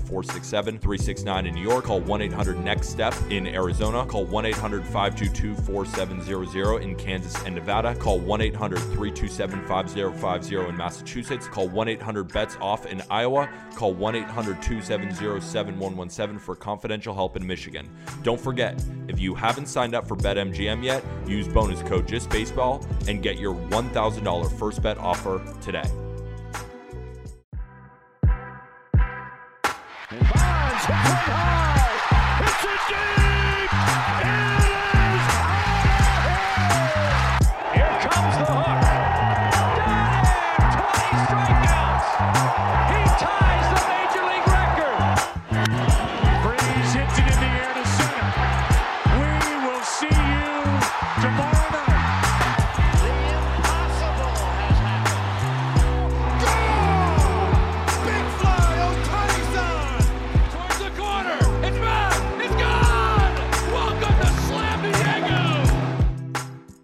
467 369 in New York. Call 1 800 NEXT STEP in Arizona. Call 1 800 522 4700 in Kansas and Nevada. Call 1 800 327 5050 in Massachusetts. Call 1 800 BETS OFF in Iowa. Call 1 800 270 7117 for confidential help in Michigan. Don't forget, if you haven't signed up for BetMGM yet, use bonus code JustBaseball and get your $1,000 first bet offer today. It's a deep.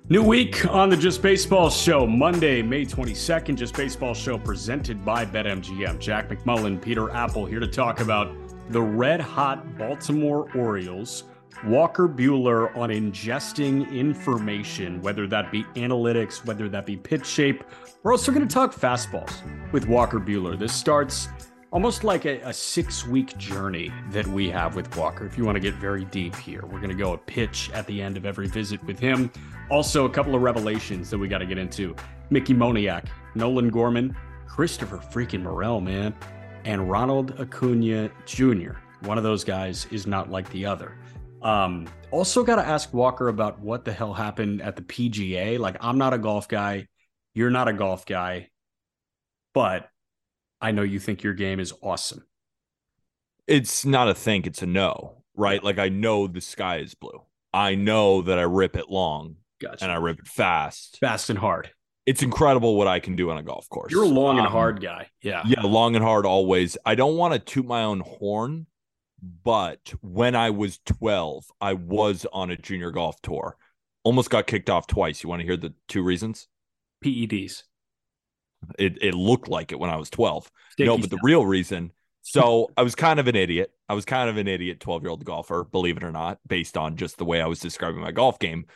New week on the Just Baseball Show, Monday, May 22nd. Just Baseball Show presented by BetMGM. Jack McMullen, Peter Appel here to talk about the red hot Baltimore Orioles. Walker Buehler on ingesting information, whether that be analytics, whether that be pitch shape. We're also going to talk fastballs with Walker Buehler. This starts almost like a, a six week journey that we have with Walker. If you want to get very deep here, we're going to go a pitch at the end of every visit with him. Also, a couple of revelations that we got to get into Mickey Moniak, Nolan Gorman, Christopher freaking Morel, man, and Ronald Acuna Jr. One of those guys is not like the other. Um, also, got to ask Walker about what the hell happened at the PGA. Like, I'm not a golf guy. You're not a golf guy, but I know you think your game is awesome. it's not a think, it's a no, right? Like I know the sky is blue. I know that I rip it long Gotcha. and I rip it fast. Fast and hard. It's incredible what I can do on a golf course. You're a long and Um, hard guy. Yeah. Yeah, long and hard always. I don't want to toot my own horn, but when I was 12, I was on a junior golf tour. Almost got kicked off twice. You want to hear the two reasons? PEDs. It it looked like it when I was 12. Sticky no, but the real reason. So I was kind of an idiot. I was kind of an idiot 12 year old golfer, believe it or not, based on just the way I was describing my golf game.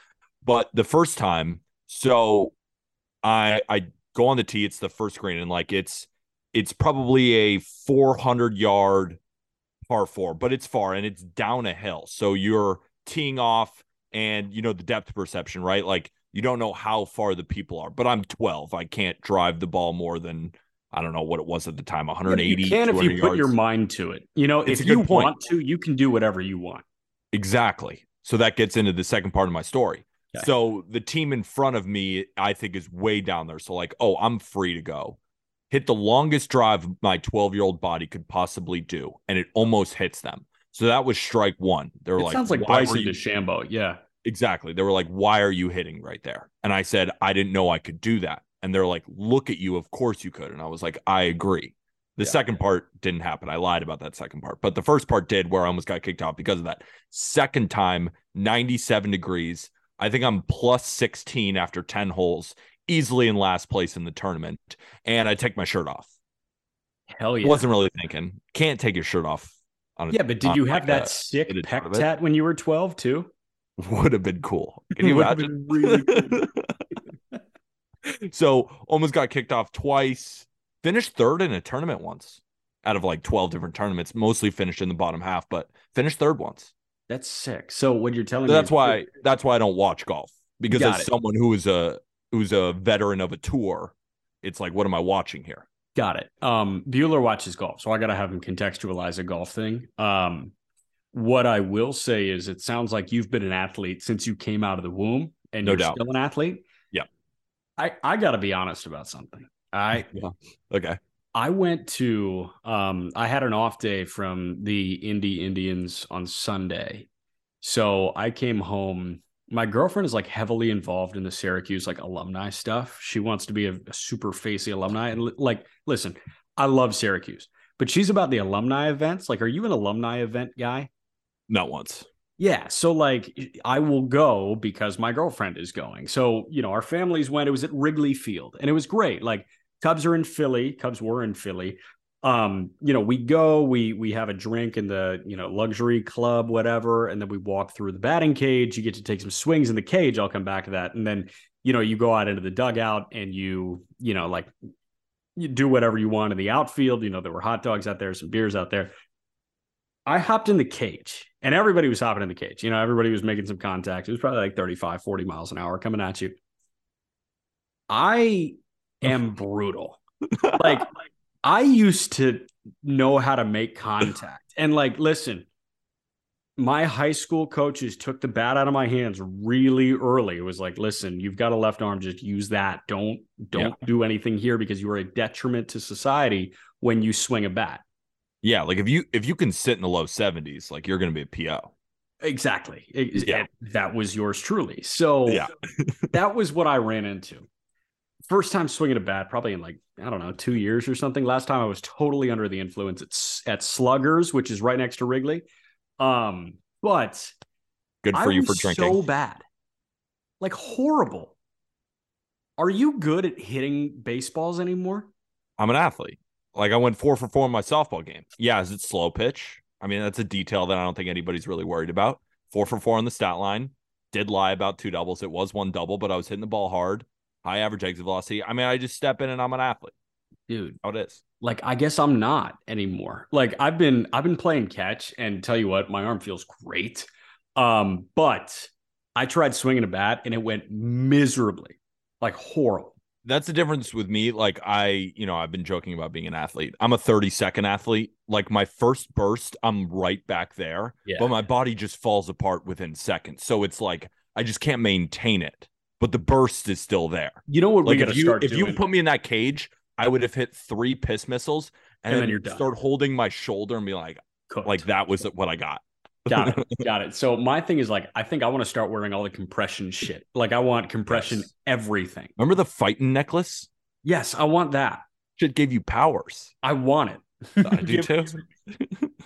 But the first time, so I I go on the tee. It's the first green, and like it's it's probably a 400 yard par four, but it's far and it's down a hill. So you're teeing off, and you know the depth perception, right? Like you don't know how far the people are. But I'm 12. I can't drive the ball more than I don't know what it was at the time, 180. you can if 200 you put your mind to it. You know, It's if you point. want to, you can do whatever you want. Exactly. So that gets into the second part of my story. Okay. So the team in front of me, I think, is way down there. So, like, oh, I'm free to go. Hit the longest drive my 12 year old body could possibly do, and it almost hits them. So that was strike one. They're It like, sounds like "Why were Bryson you-" DeChambeau. Yeah. Exactly. They were like, why are you hitting right there? And I said, I didn't know I could do that. And they're like, look at you. Of course you could. And I was like, I agree. The Yeah. second part didn't happen. I lied about that second part, but the first part did where I almost got kicked off because of that. Second time, 97 degrees. I think I'm plus 16 after 10 holes, easily in last place in the tournament. And I take my shirt off. Hell yeah. Wasn't really thinking. Can't take your shirt off. A, yeah, but did you like have that a- sick pec tat when you were 12 too? Would have been cool. Can you imagine? been really so almost got kicked off twice. Finished third in a tournament once. out of like 12 different tournaments, mostly finished in the bottom half, but finished third once. That's sick. So what you're telling So me that's is- why that's why I don't watch golf because Got as it. someone who is a who's a veteran of a tour, it's like what am I watching here? Got it. Um, Buehler watches golf, so I got to have him contextualize a golf thing. Um, what I will say is, it sounds like you've been an athlete since you came out of the womb, and No you're doubt. still an athlete. Yeah. I I got to be honest about something. I Okay. I went to um I had an off day from the Indy Indians on Sunday. So I came home. My girlfriend is like heavily involved in the Syracuse like alumni stuff. She wants to be a, a super facey alumni and li- like listen, I love Syracuse, but she's about the alumni events. Like are you an alumni event guy? Not once. Yeah. So like I will go because my girlfriend is going. So, you know, our families went. It was at Wrigley Field and it was great. Like Cubs are in Philly. Cubs were in Philly. Um, you know, we go, we we have a drink in the, you know, luxury club, whatever, and then we walk through the batting cage. You get to take some swings in the cage. I'll come back to that. And then, you know, you go out into the dugout and you, you know, like you do whatever you want in the outfield. You know, there were hot dogs out there, some beers out there. I hopped in the cage and everybody was hopping in the cage. You know, everybody was making some contact. It was probably like 35, 40 miles an hour coming at you. I am brutal. Like, I used to know how to make contact. And, like, listen, my high school coaches took the bat out of my hands really early. It was like, listen, you've got a left arm, just use that. Don't don't do anything here because you are a detriment to society when you swing a bat. Yeah, like if you if you can sit in the low 70s, like you're going to be a PO. Exactly. Ex- Yeah. That was yours truly. So Yeah. that was what I ran into. First time swinging a bat, probably in like, I don't know, two years or something. Last time I was totally under the influence at, at Sluggers, which is right next to Wrigley. Um, but Good I for you was for drinking. so bad. Like horrible. Are you good at hitting baseballs anymore? I'm an athlete. Like I went four for four in my softball game. Yeah, is it slow pitch? I mean, that's a detail that I don't think anybody's really worried about. Four for four on the stat line. Did lie about two doubles. It was one double, but I was hitting the ball hard. High average exit velocity. I mean, I just step in and I'm an athlete. Dude, How it is. like I guess I'm not anymore. Like I've been I've been playing catch and tell you what, my arm feels great. Um, but I tried swinging a bat and it went miserably, like horrible. That's the difference with me. Like I, you know, I've been joking about being an athlete. I'm a 30 second athlete. Like my first burst, I'm right back there, Yeah. but my body just falls apart within seconds. So it's like I just can't maintain it. But the burst is still there. You know what Like if you start if you put me in that cage, I would have hit three piss missiles and, And then then you're done. start holding my shoulder and be like, Cooked. like that was what I got. Got it, got it. So my thing is like I think I want to start wearing all the compression shit. Like I want compression Yes. everything. Remember the fighting necklace? Yes, I want that. Shit gave you powers. I want it. I do too.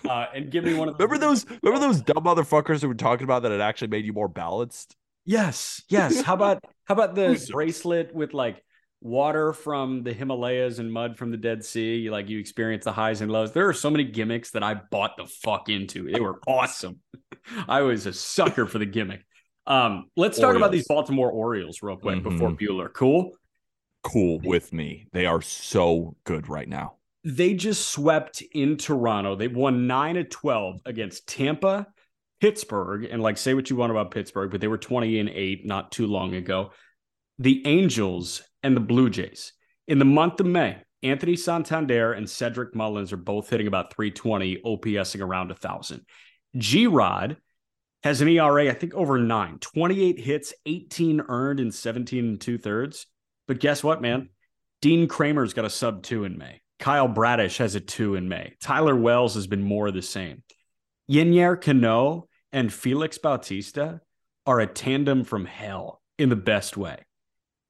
Uh, and give me one of Remember those? Remember those dumb motherfuckers who were talking about that it actually made you more balanced? Yes, yes. How about how about the bracelet with like water from the Himalayas and mud from the Dead Sea? You, Like you experience the highs and lows. There are so many gimmicks that I bought the fuck into. They were awesome. I was a sucker for the gimmick. Um, let's talk about these Baltimore Orioles real quick before Mhm. Buehler. Cool. Cool with me. They are so good right now. They just swept in Toronto. They won nine of twelve against Tampa, Pittsburgh, and like say what you want about Pittsburgh, but they were twenty and eight not too long ago. The Angels and the Blue Jays in the month of May. Anthony Santander and Cedric Mullins are both hitting about 320, OPSing around a thousand. G Rod has an ERA, I think, over nine, 28 hits, 18 earned, and 17 and two thirds. But guess what, man? Dean Kremer's got a sub two in May. Kyle Bradish has a two in May. Tyler Wells has been more of the same. Yennier Cano and Felix Bautista are a tandem from hell in the best way.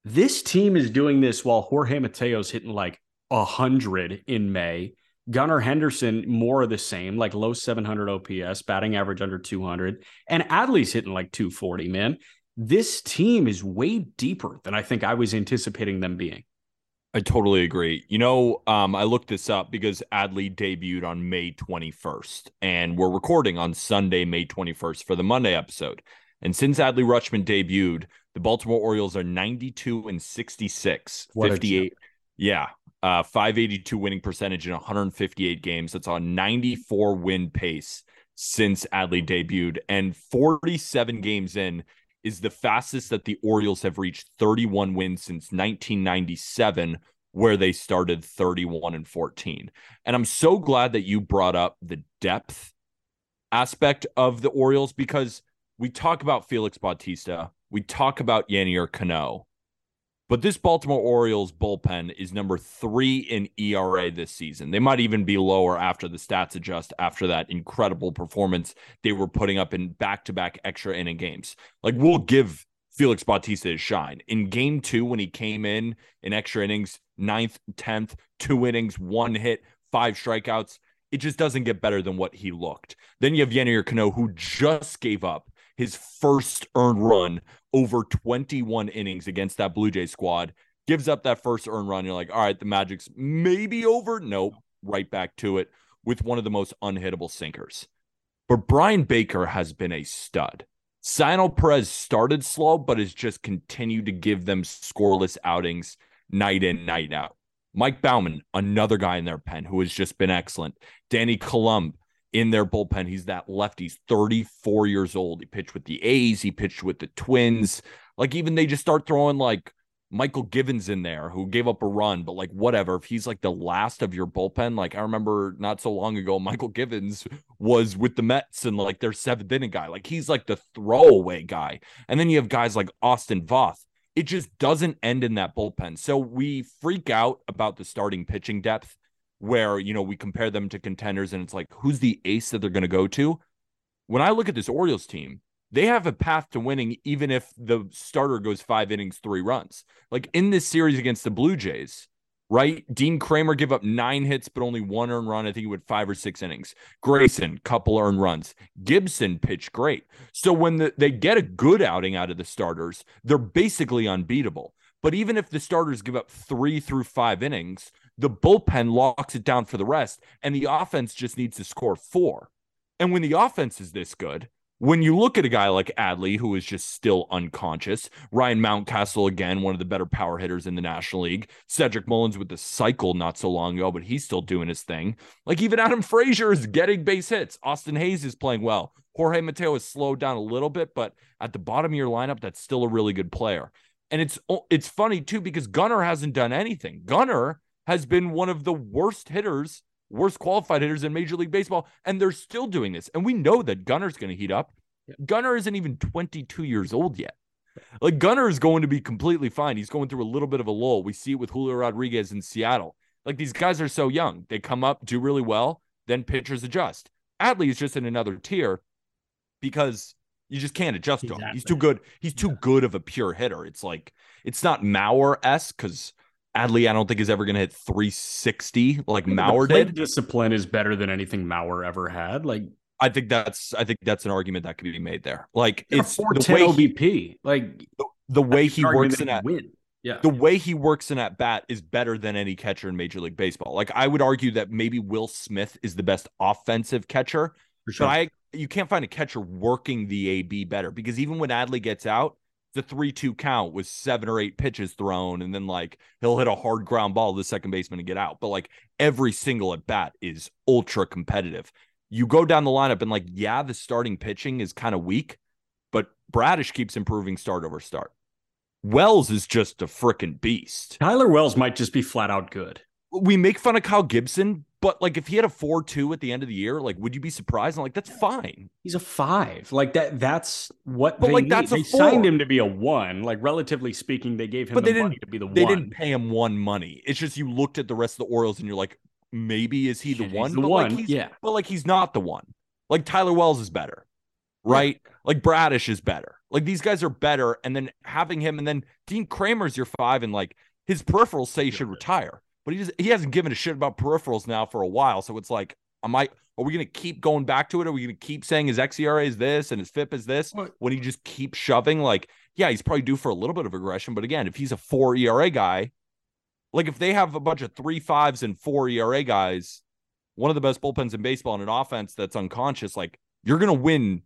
This team is doing this while Jorge Mateo's hitting like 100 in May. Gunnar Henderson, more of the same, like low 700 OPS, batting average under 200. And Adley's hitting like 240, man. This team is way deeper than I think I was anticipating them being. I totally agree. You know, um, I looked this up because Adley debuted on May 21st, and we're recording on Sunday, May 21st for the Monday episode. And since Adley Rutschman debuted, the Baltimore Orioles are 92 and 66, What a 58. Yeah. uh, 582 winning percentage in 158 games. That's on 94 win pace since Adley debuted, and 47 games in is the fastest that the Orioles have reached 31 wins since 1997, where they started 31 and 14. And I'm so glad that you brought up the depth aspect of the Orioles because we talk about Felix Bautista, we talk about Yennier Cano, but this Baltimore Orioles bullpen is number three in ERA this season. They might even be lower after the stats adjust after that incredible performance they were putting up in back to back extra inning games. Like, we'll give Felix Bautista his shine. In game two, when he came in in extra innings, ninth, 10th, two innings, one hit, five strikeouts, it just doesn't get better than what he looked. Then you have Yennier Cano, who just gave up his first earned run over 21 innings against that Blue Jay squad. Gives up that first earned run. You're like, all right, the Magic's maybe over. Nope, right back to it with one of the most unhittable sinkers. But Bryan Baker has been a stud. Cionel Perez started slow, but has just continued to give them scoreless outings night in, night out. Mike Baumann, another guy in their pen who has just been excellent. Danny Coulombe, in their bullpen. He's that lefty. He's 34 years old. He pitched with the A's, he pitched with the Twins. Like, even they just start throwing like Mychal Givens in there who gave up a run, but like, whatever. If he's like the last of your bullpen, like, I remember not so long ago, Mychal Givens was with the Mets and like their seventh inning guy. Like, he's like the throwaway guy. And then you have guys like Austin Voth. It just doesn't end in that bullpen. So we freak out about the starting pitching depth where you know we compare them to contenders and it's like who's the ace that they're going to go to? When i look at this orioles team they have a path to winning even if the starter goes five innings three runs. Like in this series against the blue jays right dean kremer give up nine hits but only one earned run. I think he went five or six innings. Grayson couple earned runs. Gibson pitched great. So when the, they get a good outing out of the starters they're basically unbeatable. But even if the starters give up three through five innings the bullpen locks it down for the rest, and the offense just needs to score four. And when the offense is this good, when you look at a guy like Adley, who is just still unconscious, Ryan Mountcastle, again, one of the better power hitters in the National League, Cedric Mullins with the cycle not so long ago, but he's still doing his thing. Like even Adam Frazier is getting base hits. Austin Hays is playing well. Jorge Mateo has slowed down a little bit, but at the bottom of your lineup, that's still a really good player. And it's it's funny too because Gunnar hasn't done anything. Gunnar has been one of the worst hitters, worst qualified hitters in Major League Baseball, and they're still doing this. And we know that Gunnar's going to heat up. Gunnar isn't even 22 years old yet. Like Gunnar is going to be completely fine. He's going through a little bit of a lull. We see it with Julio Rodriguez in Seattle. Like these guys are so young. They come up, do really well, then pitchers adjust. Adley is just in another tier because you just can't adjust exactly. to him. He's too good. He's too yeah. good of a pure hitter. It's like it's not Mauer s because Adley, I don't think is ever going to hit 360 like Mauer did. Discipline is better than anything Mauer ever had. Like I think that's I think that's an argument that could be made there. Like it's the way OBP. He, like the, the way he works in that win. Yeah. The way he works in at bat is better than any catcher in Major League Baseball. Like I would argue that maybe Will Smith is the best offensive catcher. Sure. But I you can't find a catcher working the AB better because even when Adley gets out, the three two count with seven or eight pitches thrown, and then like he'll hit a hard ground ball to the second baseman and get out. But like every single at bat is ultra competitive. You go down the lineup and like, yeah, the starting pitching is kind of weak, but Bradish keeps improving start over start. Wells is just a freaking beast. Tyler Wells might just be flat out good. We make fun of Kyle Gibson, but like, if he had a four-two at the end of the year, like, would you be surprised? I'm like, that's fine. He's a five. Like that. That's what. But like, need. that's they signed him to be a one. Like, relatively speaking, they gave him. But the they didn't. To be the one. they one. didn't pay him one money. It's just you looked at the rest of the Orioles and you're like, maybe is he the one? The but one. Like yeah. But like, he's not the one. Like Tyler Wells is better, right? Yeah. Like Bradish is better. Like these guys are better, and then having him, and then Dean Kremer's your five, and like his peripherals say he should retire but he just he hasn't given a shit about peripherals now for a while. So it's like, am I? Are we going to keep going back to it? Are we going to keep saying his xERA is this and his FIP is this what? when he just keeps shoving? Like, yeah, he's probably due for a little bit of aggression, but again, if he's a four ERA guy, like if they have a bunch of three fives and four ERA guys, one of the best bullpens in baseball and an offense that's unconscious, like you're going to win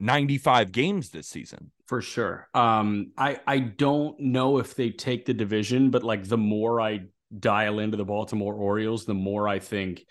95 games this season for sure um i i don't know if they take the division but like the more i dial into the Baltimore Orioles, the more I think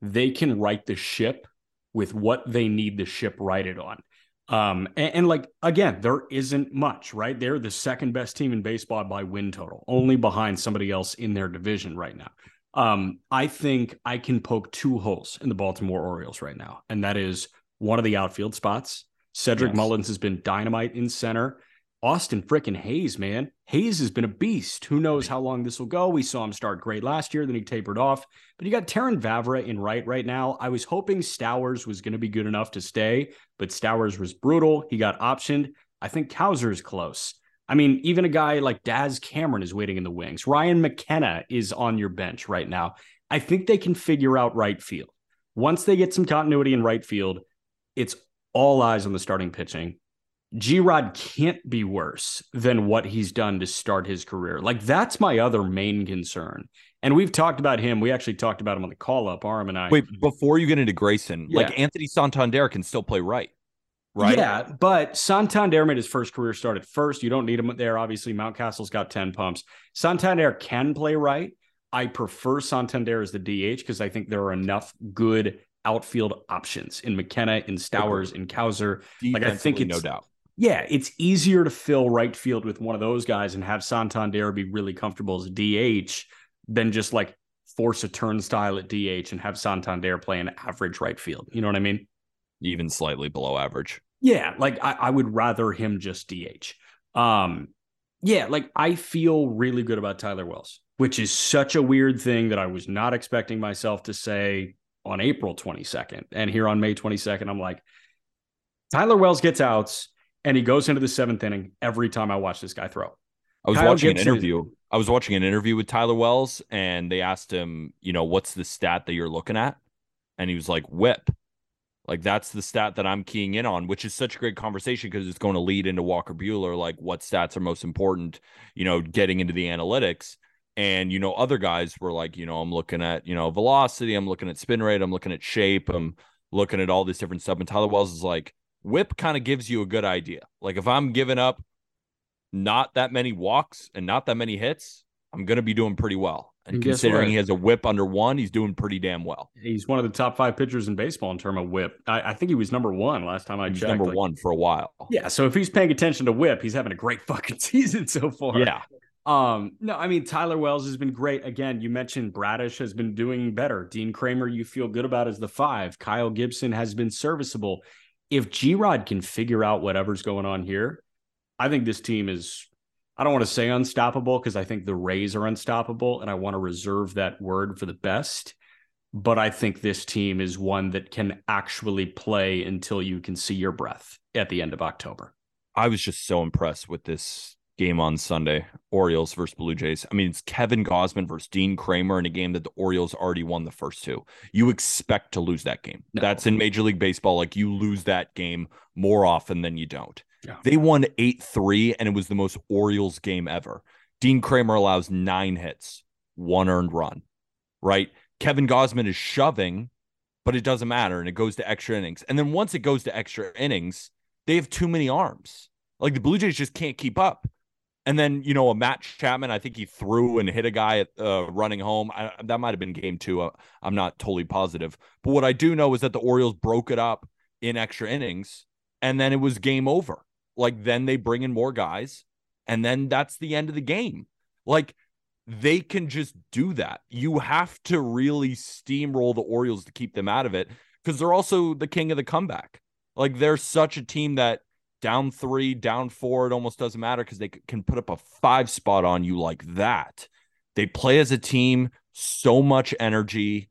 they can right the ship with what they need the ship righted on. Um, and, and, like again, there isn't much, right? They're the second best team in baseball by win total, only behind somebody else in their division right now. Um, I think I can poke two holes in the Baltimore Orioles right now, and that is one of the outfield spots. Cedric yes. Mullins has been dynamite in center. Austin freaking Hays, man. Hays has been a beast. Who knows how long this will go? We saw him start great last year, then he tapered off. But you got Terrin Vavra in right right now. I was hoping Stowers was going to be good enough to stay, but Stowers was brutal. He got optioned. I think Cowser is close. I mean, even a guy like Daz Cameron is waiting in the wings. Ryan McKenna is on your bench right now. I think they can figure out right field. Once they get some continuity in right field, it's all eyes on the starting pitching. G Rod can't be worse than what he's done to start his career. Like, that's my other main concern. And we've talked about him. We actually talked about him on the call up, Arm and I. Wait, before you get into Grayson, yeah. like Anthony Santander can still play right. Right. Yeah, but Santander made his first career start at first. You don't need him there. Obviously, Mountcastle's got 10 pumps. Santander can play right. I prefer Santander as the DH because I think there are enough good outfield options in McKenna, in Stowers, in Cowser. Like I think it's no doubt. Yeah, it's easier to fill right field with one of those guys and have Santander be really comfortable as a DH than just like force a turnstile at DH and have Santander play an average right field. You know what I mean? Even slightly below average. Yeah, like I, I would rather him just DH. Um, yeah, like I feel really good about Tyler Wells, which is such a weird thing that I was not expecting myself to say on April 22nd. And here on May 22nd, I'm like, Tyler Wells gets outs and he goes into the seventh inning every time I watch this guy throw. I was Kyle watching Gibson an interview. Is- I was watching an interview with Tyler Wells, and they asked him, you know, what's the stat that you're looking at? And he was like, whip. Like that's the stat that I'm keying in on, which is such a great conversation because it's going to lead into Walker Buehler, like what stats are most important, you know, getting into the analytics. And, you know, other guys were like, you know, I'm looking at, you know, velocity, I'm looking at spin rate, I'm looking at shape, I'm looking at all this different stuff. And Tyler Wells is like, whip kind of gives you a good idea. Like if I'm giving up not that many walks and not that many hits, I'm going to be doing pretty well. And, and considering he has a whip under one, he's doing pretty damn well. He's one of the top five pitchers in baseball in terms of whip. I, I think he was number one last time I checked. Number like, one for a while. Yeah. So if he's paying attention to whip, he's having a great fucking season so far. Yeah. Um, no, I mean Tyler Wells has been great. Again, you mentioned Bradish has been doing better. Dean Kremer, you feel good about as the five. Kyle Gibson has been serviceable. If G Rod can figure out whatever's going on here, I think this team is I don't want to say unstoppable because I think the Rays are unstoppable and I want to reserve that word for the best. But I think this team is one that can actually play until you can see your breath at the end of October. I was just so impressed with this game on Sunday, Orioles versus Blue Jays. I mean, it's Kevin Gausman versus Dean Kremer in a game that the Orioles already won the first two. You expect to lose that game. No. That's in Major League Baseball. Like you lose that game more often than you don't. Yeah. They won 8 3, and it was the most Orioles game ever. Dean Kremer allows nine hits, one earned run, right? Kevin Gausman is shoving, but it doesn't matter. And it goes to extra innings. And then once it goes to extra innings, they have too many arms. Like the Blue Jays just can't keep up. And then, you know, a Matt Chapman, I think he threw and hit a guy at uh, running home. I, that might have been game two. Uh, I'm not totally positive. But what I do know is that the Orioles broke it up in extra innings and then it was game over like then they bring in more guys and then that's the end of the game. Like they can just do that. You have to really steamroll the Orioles to keep them out of it because they're also the king of the comeback. Like they're such a team that down three, down four, it almost doesn't matter because they can put up a five spot on you like that. They play as a team, so much energy.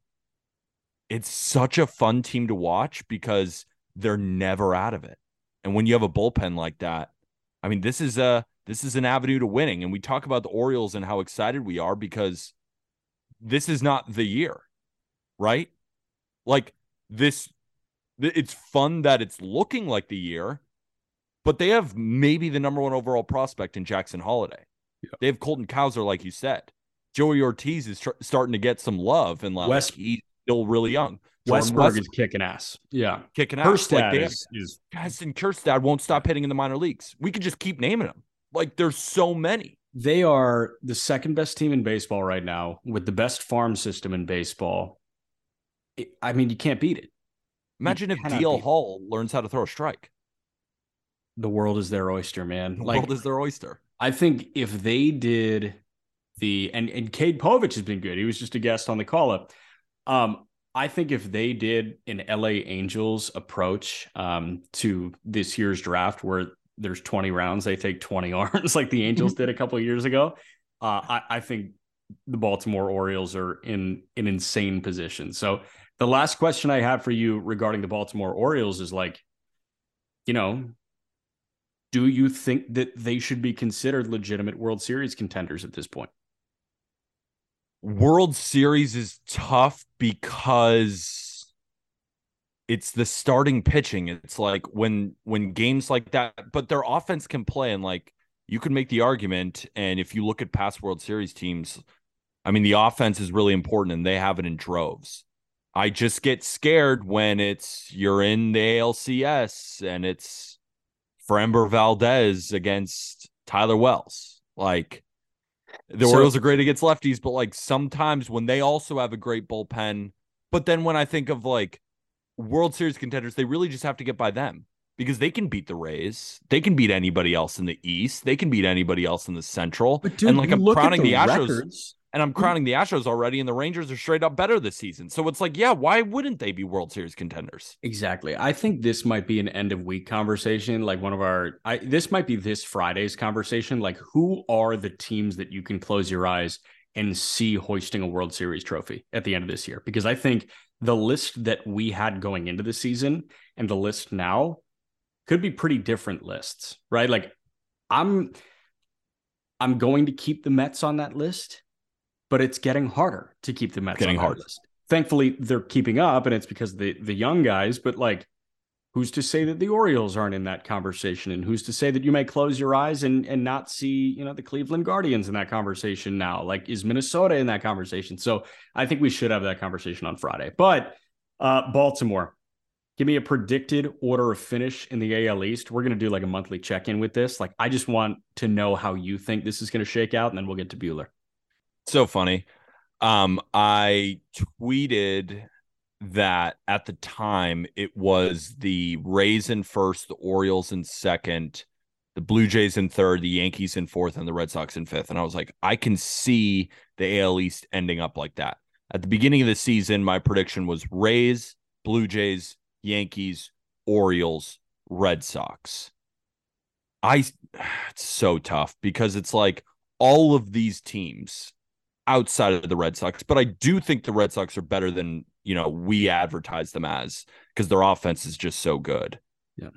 It's such a fun team to watch because they're never out of it. And when you have a bullpen like that, I mean, this is a this is an avenue to winning. And we talk about the Orioles and how excited we are because this is not the year, right? Like this, it's fun that it's looking like the year, but they have maybe the number one overall prospect in Jackson Holliday. Yeah. They have Colton Cowser, like you said. Joey Ortiz is tr- starting to get some love, and like West, he's still really young. Westburg is kicking ass. Yeah. Kicking ass. Kjerstad like is, is guys and won't stop hitting in the minor leagues. We could just keep naming them. Like there's so many. They are the second best team in baseball right now with the best farm system in baseball. It, I mean, you can't beat it. Imagine if cannot DL Hall learns how to throw a strike. The world is their oyster, man. The Like world is their oyster. I think if they did the and and Cade Povich has been good. He was just a guest on the call up. Um, I think if they did an LA Angels approach um, to this year's draft, where there's 20 rounds, they take 20 arms like the Angels did a couple of years ago. Uh, I, I think the Baltimore Orioles are in an insane position. So the last question I have for you regarding the Baltimore Orioles is like, you know, do you think that they should be considered legitimate World Series contenders at this point? World Series is tough because it's the starting pitching. It's like when when games like that, but their offense can play and like you can make the argument and if you look at past World Series teams, I mean the offense is really important and they have it in droves. I just get scared when it's you're in the ALCS and it's Framber Valdez against Tyler Wells. Like the So- Orioles are great against lefties, but like sometimes when they also have a great bullpen, but then when I think of like World Series contenders, they really just have to get by them because they can beat the Rays, they can beat anybody else in the East, they can beat anybody else in the Central, But dude, and like I'm crowning the, Astros, and I'm mm-hmm. crowning the Astros already, and the Rangers are straight up better this season. So it's like, yeah, why wouldn't they be World Series contenders? Exactly. I think this might be an end of week conversation. Like one of our, I, this might be this Friday's conversation. Like, who are the teams that you can close your eyes and see hoisting a World Series trophy at the end of this year? Because I think the list that we had going into the season and the list now could be pretty different lists, right? Like, I'm, I'm going to keep the Mets on that list, but it's getting harder to keep the Mets Getting harder. Thankfully, they're keeping up, and it's because the the young guys. But like, who's to say that the Orioles aren't in that conversation? And who's to say that you may close your eyes and and not see you know the Cleveland Guardians in that conversation now? Like, is Minnesota in that conversation? So I think we should have that conversation on Friday. But uh, Baltimore, give me a predicted order of finish in the AL East. We're gonna do like a monthly check in with this. Like, I just want to know how you think this is gonna shake out, and then we'll get to Buehler. So funny. Um, I tweeted that at the time it was the Rays in first, the Orioles in second, the Blue Jays in third, the Yankees in fourth, and the Red Sox in fifth. And I was like, I can see the AL East ending up like that. At the beginning of the season, my prediction was Rays, Blue Jays, Yankees, Orioles, Red Sox. I it's so tough because it's like all of these teams outside of the Red Sox, but I do think the Red Sox are better than, you know, we advertise them as because their offense is just so good. Yeah.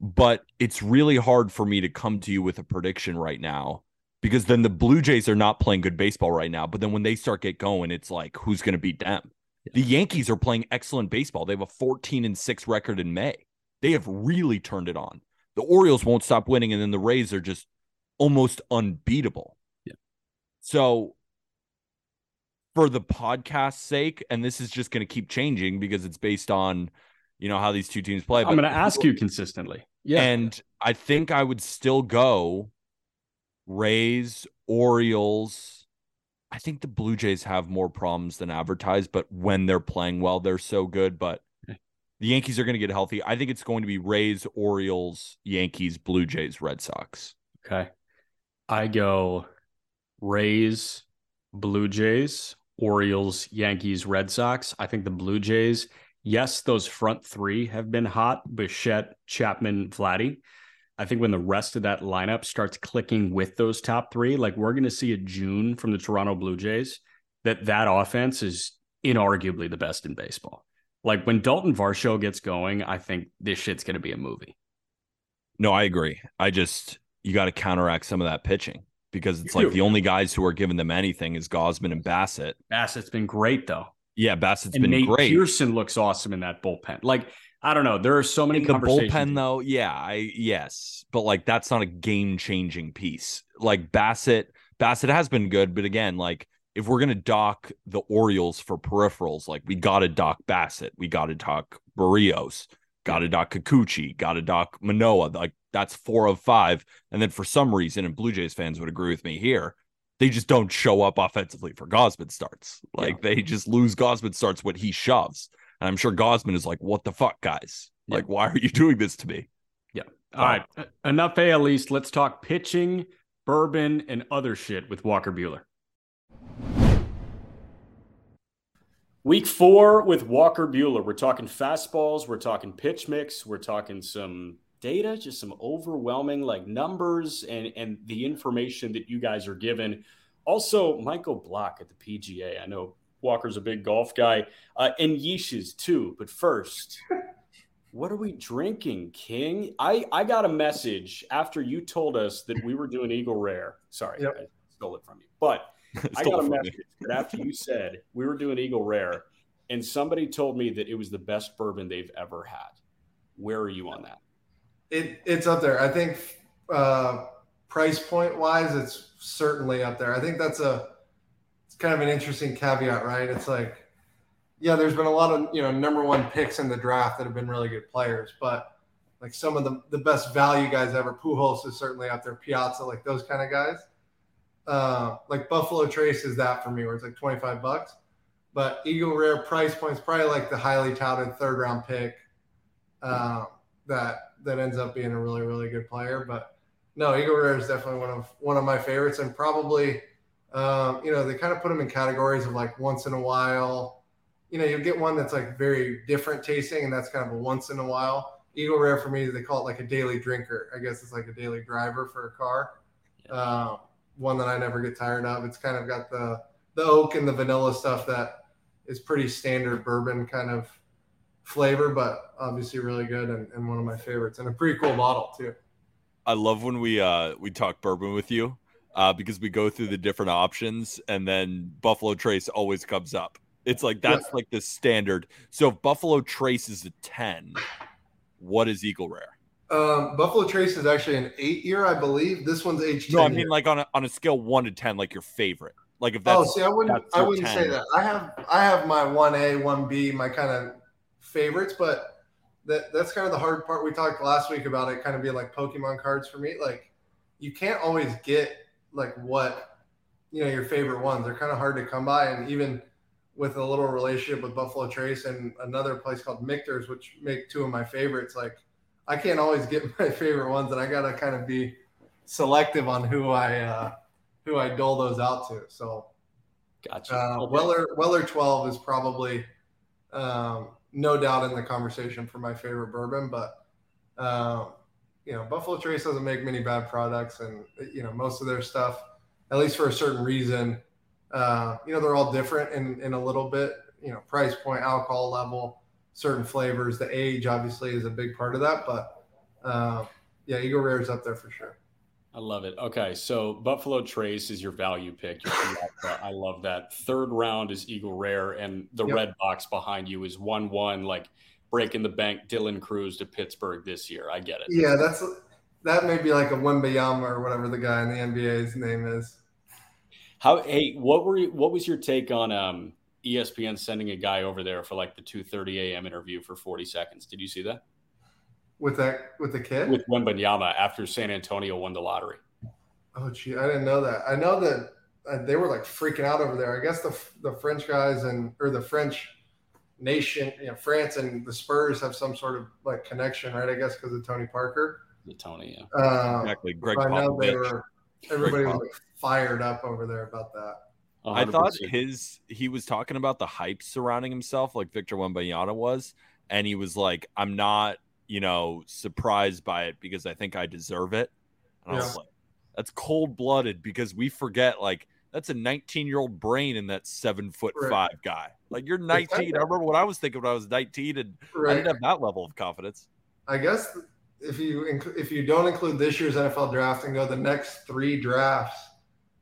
But it's really hard for me to come to you with a prediction right now because then the Blue Jays are not playing good baseball right now, but then when they start get going, it's like who's going to beat them? The Yankees are playing excellent baseball. They have a 14 and 6 record in May. They have really turned it on. The Orioles won't stop winning and then the Rays are just almost unbeatable. Yeah. So for the podcast's sake, and this is just going to keep changing because it's based on, you know, how these two teams play. I'm going to ask you consistently. Yeah, And I think I would still go Rays, Orioles. I think the Blue Jays have more problems than advertised, but when they're playing well, they're so good. But the Yankees are going to get healthy. I think it's going to be Rays, Orioles, Yankees, Blue Jays, Red Sox. Okay. I go Rays, Blue Jays, Orioles, Yankees, Red Sox. I think the Blue Jays, yes, those front three have been hot Bichette, Chapman, Vladdy. I think when the rest of that lineup starts clicking with those top three, like we're going to see a June from the Toronto Blue Jays that that offense is inarguably the best in baseball. Like when Dalton Varsho gets going, I think this shit's going to be a movie. No, I agree. I just you got to counteract some of that pitching because it's You like do. the only guys who are giving them anything is Gausman and Bassitt. Bassitt's been great though. Yeah, Bassitt's and been Nate great. Pearson looks awesome in that bullpen. Like I don't know, there are so many in the bullpen though yeah i yes but like that's not a game changing piece like bassitt bassitt has been good but again like if we're gonna dock the orioles for peripherals like we gotta dock bassitt we gotta dock berrios gotta dock kikuchi gotta dock manoah like that's four of five. And then for some reason, and Blue Jays fans would agree with me here, they just don't show up offensively for Gausman starts. Like yeah. they just lose Gausman starts when he shoves. And I'm sure Gausman is like, what the fuck, guys? Yeah. Like, why are you doing this to me? Yeah. All right. Enough AL East. Let's talk pitching, bourbon, and other shit with Walker Buehler. Week four with Walker Buehler. We're talking fastballs. We're talking pitch mix. We're talking some data, just some overwhelming like numbers and and the information that you guys are given. Also, Michael Block at the PGA. I know Walker's a big golf guy, uh, and Yeeches too. But first, what are we drinking, King? I I got a message after you told us that we were doing Eagle Rare. Sorry, yep. I stole it from you, but. I got a message that after you said we were doing Eagle Rare, and somebody told me that it was the best bourbon they've ever had. Where are you on that? It it's up there. I think uh, price point wise, it's certainly up there. I think that's a it's kind of an interesting caveat, right? It's like, yeah, there's been a lot of you know number one picks in the draft that have been really good players, but like some of the the best value guys ever. Pujols is certainly up there. Piazza, like those kind of guys. Uh, like Buffalo Trace is that for me, where it's like 25 bucks. But Eagle Rare price points probably like the highly touted third round pick uh, that that ends up being a really really good player. But no, Eagle Rare is definitely one of one of my favorites, and probably um, you know they kind of put them in categories of like once in a while. You know, you'll get one that's like very different tasting, and that's kind of a once in a while. Eagle Rare for me, they call it like a daily drinker. I guess it's like a daily driver for a car. Yeah. Um, one that I never get tired of. It's kind of got the the oak and the vanilla stuff that is pretty standard bourbon kind of flavor, but obviously really good and, and one of my favorites and a pretty cool bottle too. I love when we uh we talk bourbon with you uh because we go through the different options and then Buffalo Trace always comes up. It's like that's yeah. like the standard. So if Buffalo Trace is a 10, what is Eagle Rare? Um, Buffalo Trace is actually an eight year, I believe. This one's age. No, I mean year. like on a on a scale one to ten, like your favorite. Like if that's oh, see, I wouldn't I wouldn't 10. say that. I have I have my one A, one B, my kind of favorites, but that that's kind of the hard part. We talked last week about it kind of being like Pokemon cards for me. Like you can't always get like what you know your favorite ones. They're kind of hard to come by, and even with a little relationship with Buffalo Trace and another place called Michter's, which make two of my favorites, like I can't always get my favorite ones, and I gotta kind of be selective on who I uh, who I dole those out to. So, gotcha. Uh, Weller Weller twelve is probably um, no doubt in the conversation for my favorite bourbon, but um, you know Buffalo Trace doesn't make many bad products, and you know most of their stuff, at least for a certain reason, uh, you know they're all different in in a little bit. You know, price point, alcohol level certain flavors. The age obviously is a big part of that, but uh, yeah, Eagle Rare is up there for sure. I love it. Okay, so Buffalo Trace is your value pick. I love that. Third round is Eagle Rare, and the yep. red box behind you is one one, like breaking the bank. Dylan Crews to Pittsburgh this year. I get it. Yeah, that's that may be like a Wembanyama or whatever the guy in the NBA's name is. How? Hey, what were you, what was your take on um, ESPN sending a guy over there for like the 2:30 a.m. interview for 40 seconds. Did you see that? With that with the kid? With Wembanyama after San Antonio won the lottery. Oh gee, I didn't know that. I know that uh, they were like freaking out over there. I guess the the French guys and or the French nation, you know, France and the Spurs have some sort of like connection, right? I guess because of Tony Parker. The Tony, yeah. Uh, exactly. Greg I know they were. Everybody Greg was like fired up over there about that. 100%. I thought his he was talking about the hype surrounding himself, like Victor Wembanyama was, and he was like, "I'm not, you know, surprised by it because I think I deserve it." And yeah. I was like, "That's cold blooded," because we forget like that's a 19 year old brain in that seven foot right. five guy. Like you're 19. I remember what I was thinking when I was 19, and right. I didn't have that level of confidence. I guess if you if you don't include this year's NFL draft and go the next three drafts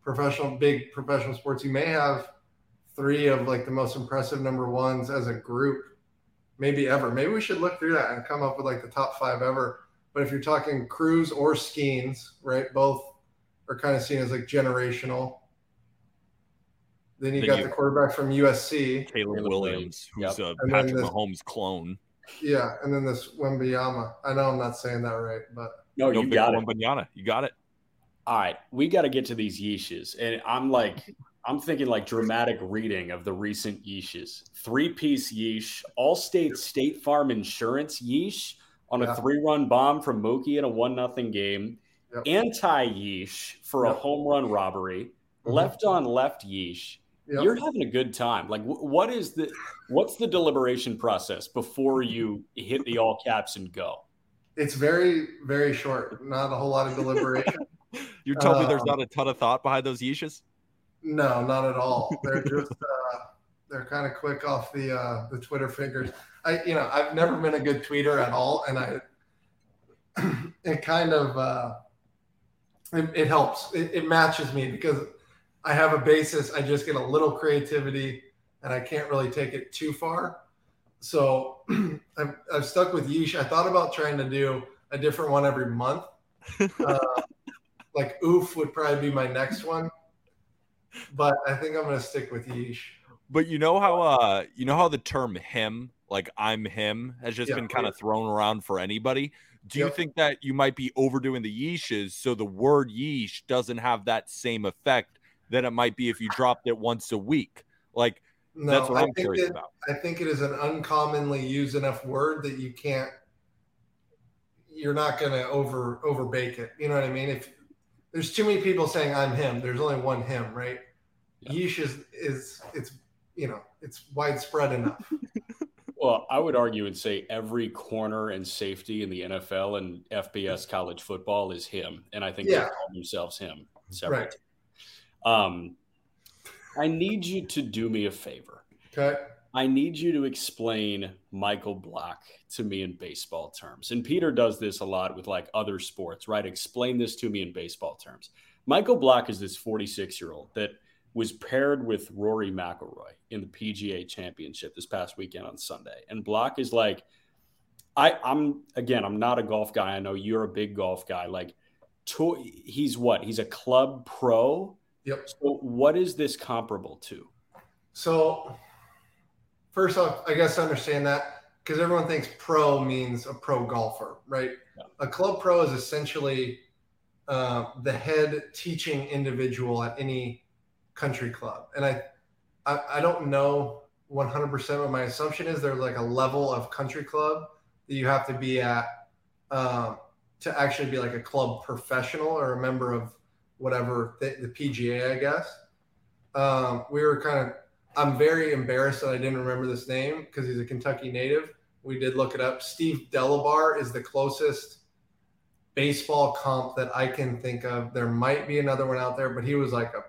professional, big professional sports, you may have three of like the most impressive number ones as a group, maybe ever. Maybe we should look through that and come up with like the top five ever. But if you're talking Crews or Skenes, right, both are kind of seen as like generational. Then you then got you, the quarterback from USC, Caleb Williams, who's yep. a Patrick this, Mahomes clone. Yeah, and then this Wembanyama. I know I'm not saying that right, but No, no you got it. Wembanyama. You got it. All right, we got to get to these yeeshes, and I'm like, I'm thinking like dramatic reading of the recent yeeshes. Three piece yeesh, Allstate State State Farm Insurance yeesh on a three run bomb from Mookie in a one nothing game. Yep. Anti yeesh for a home run robbery. Mhm. Left on left yeesh. Yep. You're having a good time. Like, wh- what is the what's the deliberation process before you hit the all caps and go? It's very, very short. Not a whole lot of deliberation. You're telling me there's Um, not a ton of thought behind those yeeshes? No, not at all. They're just uh, they're kind of quick off the uh, the Twitter fingers. I you know I've never been a good tweeter at all, and I it kind of uh, it, it helps. It, it matches me because I have a basis. I just get a little creativity, and I can't really take it too far. So I've, I've stuck with yeesh. I thought about trying to do a different one every month. Uh, like oof would probably be my next one, but I think I'm gonna stick with yeesh. But you know how uh you know how the term him, like I'm him, has just Yeah. been kind of thrown around for anybody. Do you Yep. think that you might be overdoing the yeeshes so the word yeesh doesn't have that same effect that it might be if you dropped it once a week? Like No, that's what I I'm think curious it, about. I think it is an uncommonly used enough word that you can't. You're not gonna over over bake it. You know what I mean? If there's too many people saying I'm him, there's only one him, right? Yeah. Yeesh is is it's you know it's widespread enough. Well, I would argue and say every corner and safety in the NFL and FBS college football is him, and I think they call themselves him several Right. times. Um, I need you to do me a favor. Okay. I need you to explain Michael Block to me in baseball terms. And Peter does this a lot with like other sports, right? Explain this to me in baseball terms. Michael Block is this 46 year old that was paired with Rory McIlroy in the PGA Championship this past weekend on Sunday. And Block is like, I, I'm again, I'm not a golf guy. I know you're a big golf guy. Like, to, he's what? He's a club pro. Yep. So, what is this comparable to? So, first off, I guess understand that because everyone thinks pro means a pro golfer, right? Yeah. A club pro is essentially uh, the head teaching individual at any country club, and I, I, I don't know 100% what my assumption is. There's like a level of country club that you have to be at um, to actually be like a club professional or a member of whatever the, the PGA, I guess. Um, we were kind of I'm very embarrassed that I didn't remember this name because he's a Kentucky native. We did look it up. Steve Delabar is the closest baseball comp that I can think of. There might be another one out there, but he was like a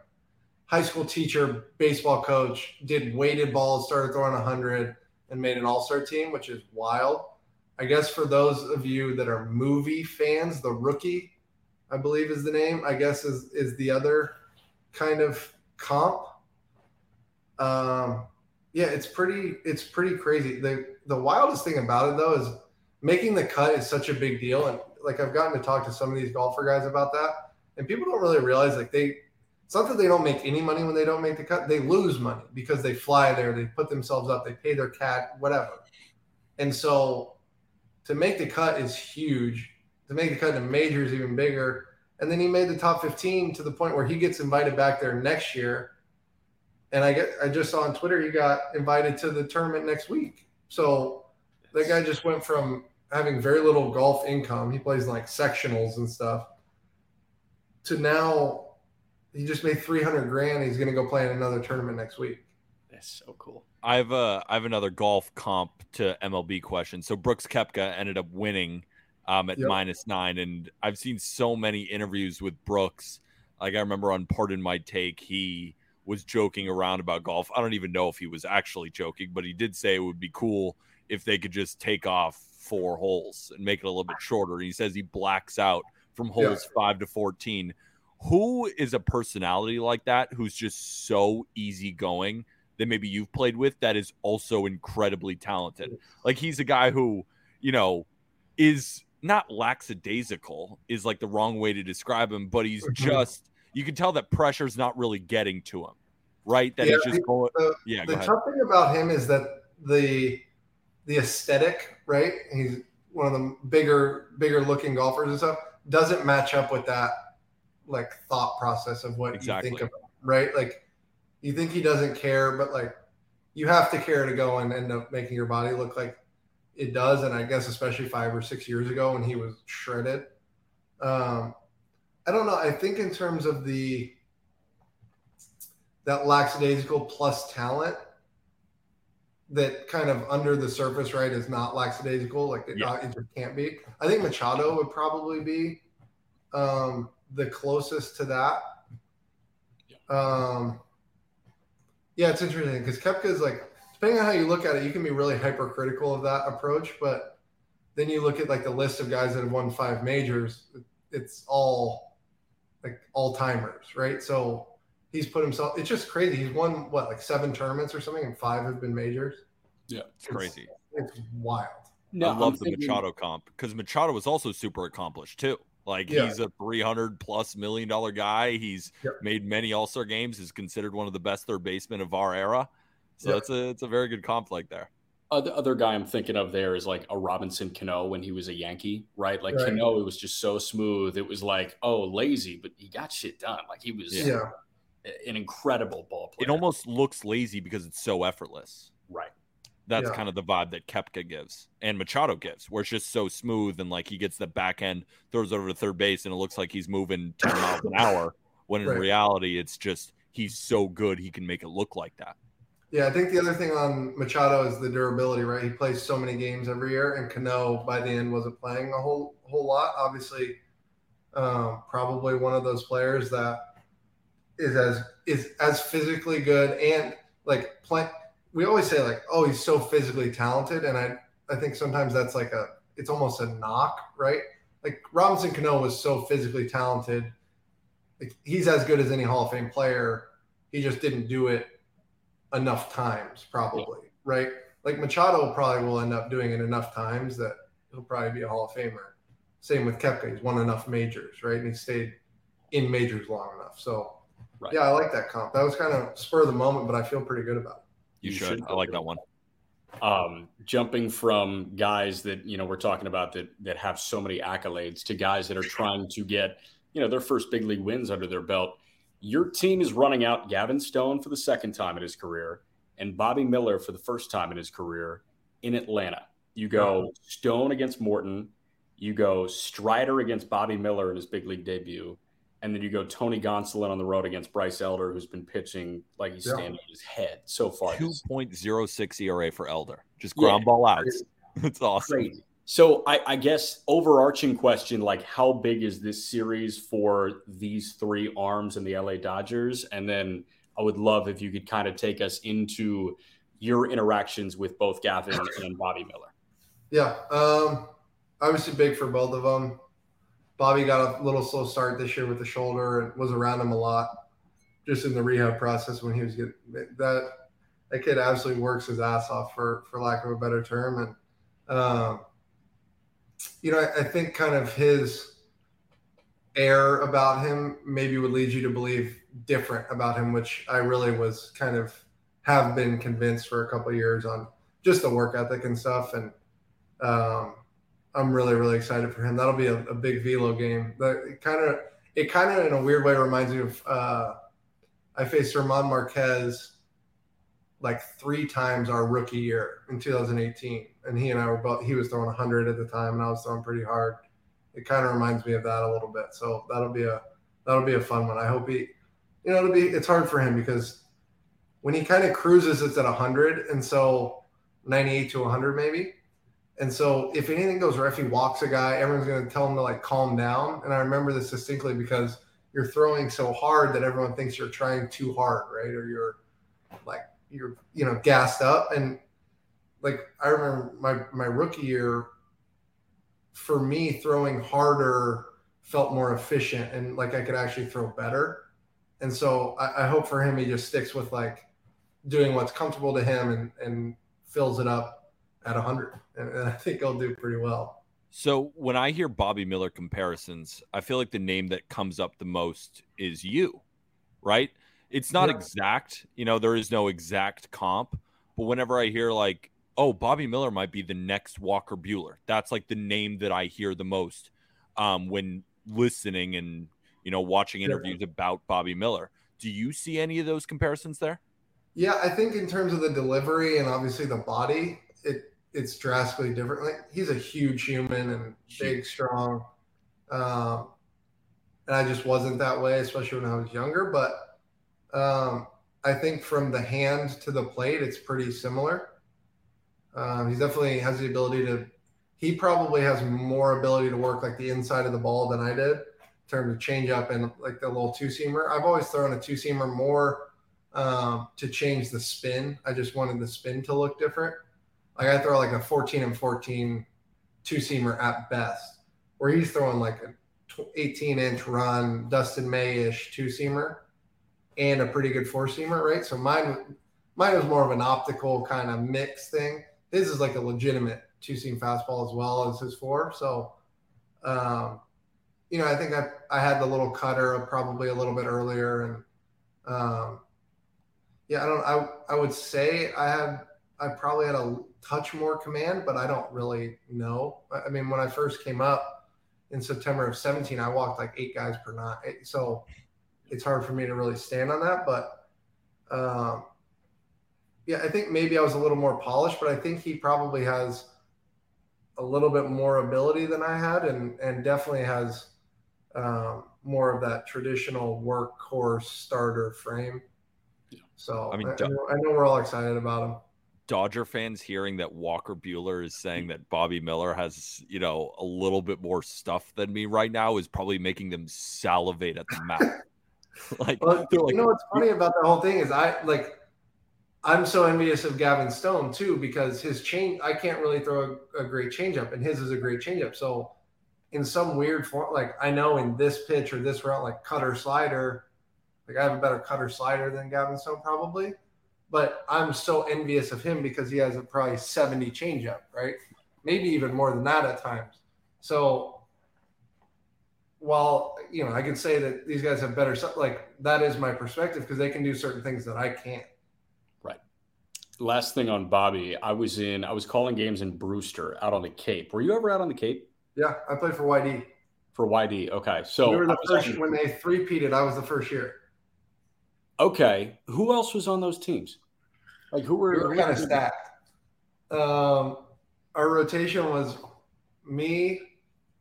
high school teacher, baseball coach, did weighted balls, started throwing 100, and made an all star team, which is wild. I guess for those of you that are movie fans, The Rookie, I believe is the name, I guess is, is the other kind of comp um, yeah, it's pretty it's pretty crazy. The the wildest thing about it though is making the cut is such a big deal. And like I've gotten to talk to some of these golfer guys about that. And people don't really realize like they it's not that they don't make any money when they don't make the cut. They lose money because they fly there, they put themselves up, they pay their cat, whatever. And so to make the cut is huge. To make the cut in major is even bigger. And then he made the top 15 to the point where he gets invited back there next year and I get I just saw on Twitter he got invited to the tournament next week. So that guy just went from having very little golf income, he plays like sectionals and stuff, to now he just made 300 grand. He's going to go play in another tournament next week. That's so cool. I have a I have another golf comp to MLB question. So Brooks Koepka ended up winning um, at Yep. minus nine, and I've seen so many interviews with Brooks. Like I remember on Pardon My Take, he was joking around about golf. I don't even know if he was actually joking, but he did say it would be cool if they could just take off four holes and make it a little bit shorter. And he says he blacks out from holes five to fourteen. Who is a personality like that who's just so easygoing that maybe you've played with that is also incredibly talented? Like he's a guy who, you know, is not lackadaisical is like the wrong way to describe him, but he's just you can tell that pressure's not really getting to him, right? That Yeah, he's just going. The, Yeah, the tough thing about him is that the the aesthetic, right? He's one of the bigger bigger looking golfers and stuff. doesn't match up with that like thought process of what Exactly. you think of him, right? Like you think he doesn't care, but like you have to care to go and end up making your body look like it does. And I guess especially five or six years ago when he was shredded. Um, I don't know. I think in terms of the that lackadaisical plus talent that kind of under the surface, right, is not lackadaisical. Like it, Yeah. it just can't be. I think Machado would probably be um, the closest to that. Um, yeah, it's interesting because Koepka is like, depending on how you look at it, you can be really hypercritical of that approach. But then you look at like the list of guys that have won five majors, it's all like all timers, right? So he's put himself, it's just crazy. He's won what, like seven tournaments or something, and five have been majors. Yeah. It's crazy. It's wild. No, I love I'm the thinking- Machado comp because Machado was also super accomplished too. Like Yeah. he's a three hundred plus million dollar guy. He's Yep. made many All Star games. Is considered one of the best third basemen of our era. So Yep. it's a it's a very good comp like there. Other other guy I'm thinking of there is like a Robinson Cano when he was a Yankee, right? Like Right. Cano, it was just so smooth. It was like, oh, lazy, but he got shit done. Like he was Yeah. an incredible ball player. It almost looks lazy because it's so effortless. right. That's Yeah. kind of the vibe that Koepka gives and Machado gives, where it's just so smooth and like he gets the back end, throws over to third base, and it looks like he's moving 10 miles an hour. When in Right. reality, it's just he's so good he can make it look like that. Yeah, I think the other thing on Machado is the durability, right? He plays so many games every year, and Cano by the end wasn't playing a whole whole lot. Obviously, um, probably one of those players that is as is as physically good and like play. We always say like, oh, he's so physically talented, and I I think sometimes that's like a it's almost a knock, right? Like Robinson Cano was so physically talented. Like he's as good as any Hall of Fame player. He just didn't do it enough times, probably, right? Like Machado probably will end up doing it enough times that he'll probably be a Hall of Famer. Same with Koepka. He's won enough majors, right? And he stayed in majors long enough. So, Right. yeah, I like that comp. That was kind of spur of the moment, but I feel pretty good about it. You, You should. should I like feel that one. um, jumping from guys that you know we're talking about that that have so many accolades to guys that are trying to get you know their first big league wins under their belt. Your team is running out Gavin Stone for the second time in his career and Bobby Miller for the first time in his career in Atlanta. You go Stone against Morton, you go Strider against Bobby Miller in his big league debut, and then you go Tony Gonsolin on the road against Bryce Elder, who's been pitching like he's Yeah. standing on his head so far. Two this point zero six ERA for Elder. Just Yeah. ground ball outs. It's awesome. crazy. So I, I guess overarching question, like how big is this series for these three arms and the LA Dodgers? And then I would love if you could kind of take us into your interactions with both Gavin and Bobby Miller. Yeah. Um, obviously big for both of them. Bobby got a little slow start this year with the shoulder and was around him a lot just in the rehab process when he was getting that that kid absolutely works his ass off for for lack of a better term. And um, you know, I, I think kind of his air about him maybe would lead you to believe different about him, which I really was kind of have been convinced for a couple years on just the work ethic and stuff. And um, I'm really, really excited for him. That'll be a, a big velo game. That kind of, it kind of in a weird way reminds me of uh, I faced Germán Márquez like three times our rookie year in 2018, and he and I were both. He was throwing 100 at the time, and I was throwing pretty hard. It kind of reminds me of that a little bit. So that'll be a that'll be a fun one. I hope he, you know, it'll be. It's hard for him because when he kind of cruises, it's at 100, and so 98 to 100 maybe. And so if anything goes right, if he walks a guy, everyone's going to tell him to like calm down. And I remember this distinctly because you're throwing so hard that everyone thinks you're trying too hard, right? Or you're like you're you know gassed up. And like I remember my my rookie year, for me throwing harder felt more efficient and like I could actually throw better. And so I, I hope for him he just sticks with like doing what's comfortable to him and and fills it up at 100 and, and i think he'll do pretty well So when I hear Bobby Miller comparisons, I feel like the name that comes up the most is you, right? It's not Yeah. exact, you know, there is no exact comp, but whenever I hear like, oh, Bobby Miller might be the next Walker Buehler, that's like the name that I hear the most um, when listening and you know watching interviews yeah. about Bobby Miller. Do you see any of those comparisons there? Yeah, I think in terms of the delivery and obviously the body, it it's drastically different. Like he's a huge human and big, strong. Um, and I just wasn't that way, especially when I was younger. But um, I think from the hand to the plate, it's pretty similar. Um, he definitely has the ability to. He probably has more ability to work like the inside of the ball than I did in terms of change up and like the little two seamer. I've always thrown a two seamer more um, to change the spin. I just wanted the spin to look different. Like I throw like a 14 and 14 two seamer at best, where he's throwing like a 18 inch run, Dustin May ish two seamer and a pretty good four seamer, right? So mine, mine was more of an optical kind of mix thing. This is like a legitimate two seam fastball as well as his four. So, um, you know, I think I, I had the little cutter probably a little bit earlier. And, um, yeah, I don't, I, I would say I had, I probably had a touch more command, but I don't really know. I mean, when I first came up in September of 17, I walked like eight guys per night. So, it's hard for me to really stand on that. But um, yeah, I think maybe I was a little more polished, but I think he probably has a little bit more ability than I had, and and definitely has um, more of that traditional workhorse starter frame. So I mean, I, I, know, I know we're all excited about him. Dodger fans hearing that Walker Buehler is saying that Bobby Miller has, you know, a little bit more stuff than me right now is probably making them salivate at the mouth. like, well, you like, know what's funny about the whole thing is I like I'm so envious of Gavin Stone too because his change I can't really throw a, a great changeup and his is a great changeup. So in some weird form, like I know in this pitch or this route, like cutter slider, like I have a better cutter slider than Gavin Stone probably, but I'm so envious of him because he has a probably 70 changeup, right? Maybe even more than that at times. So while you know I can say that these guys have better like that is my perspective because they can do certain things that I can't. Right. Last thing on Bobby, I was in I was calling games in Brewster out on the Cape. Were you ever out on the Cape? Yeah, I played for YD. For YD, okay. So we were the first actually, when they three peated. I was the first year. Okay, who else was on those teams? Like who were, we were kind of stacked. Um, our rotation was me,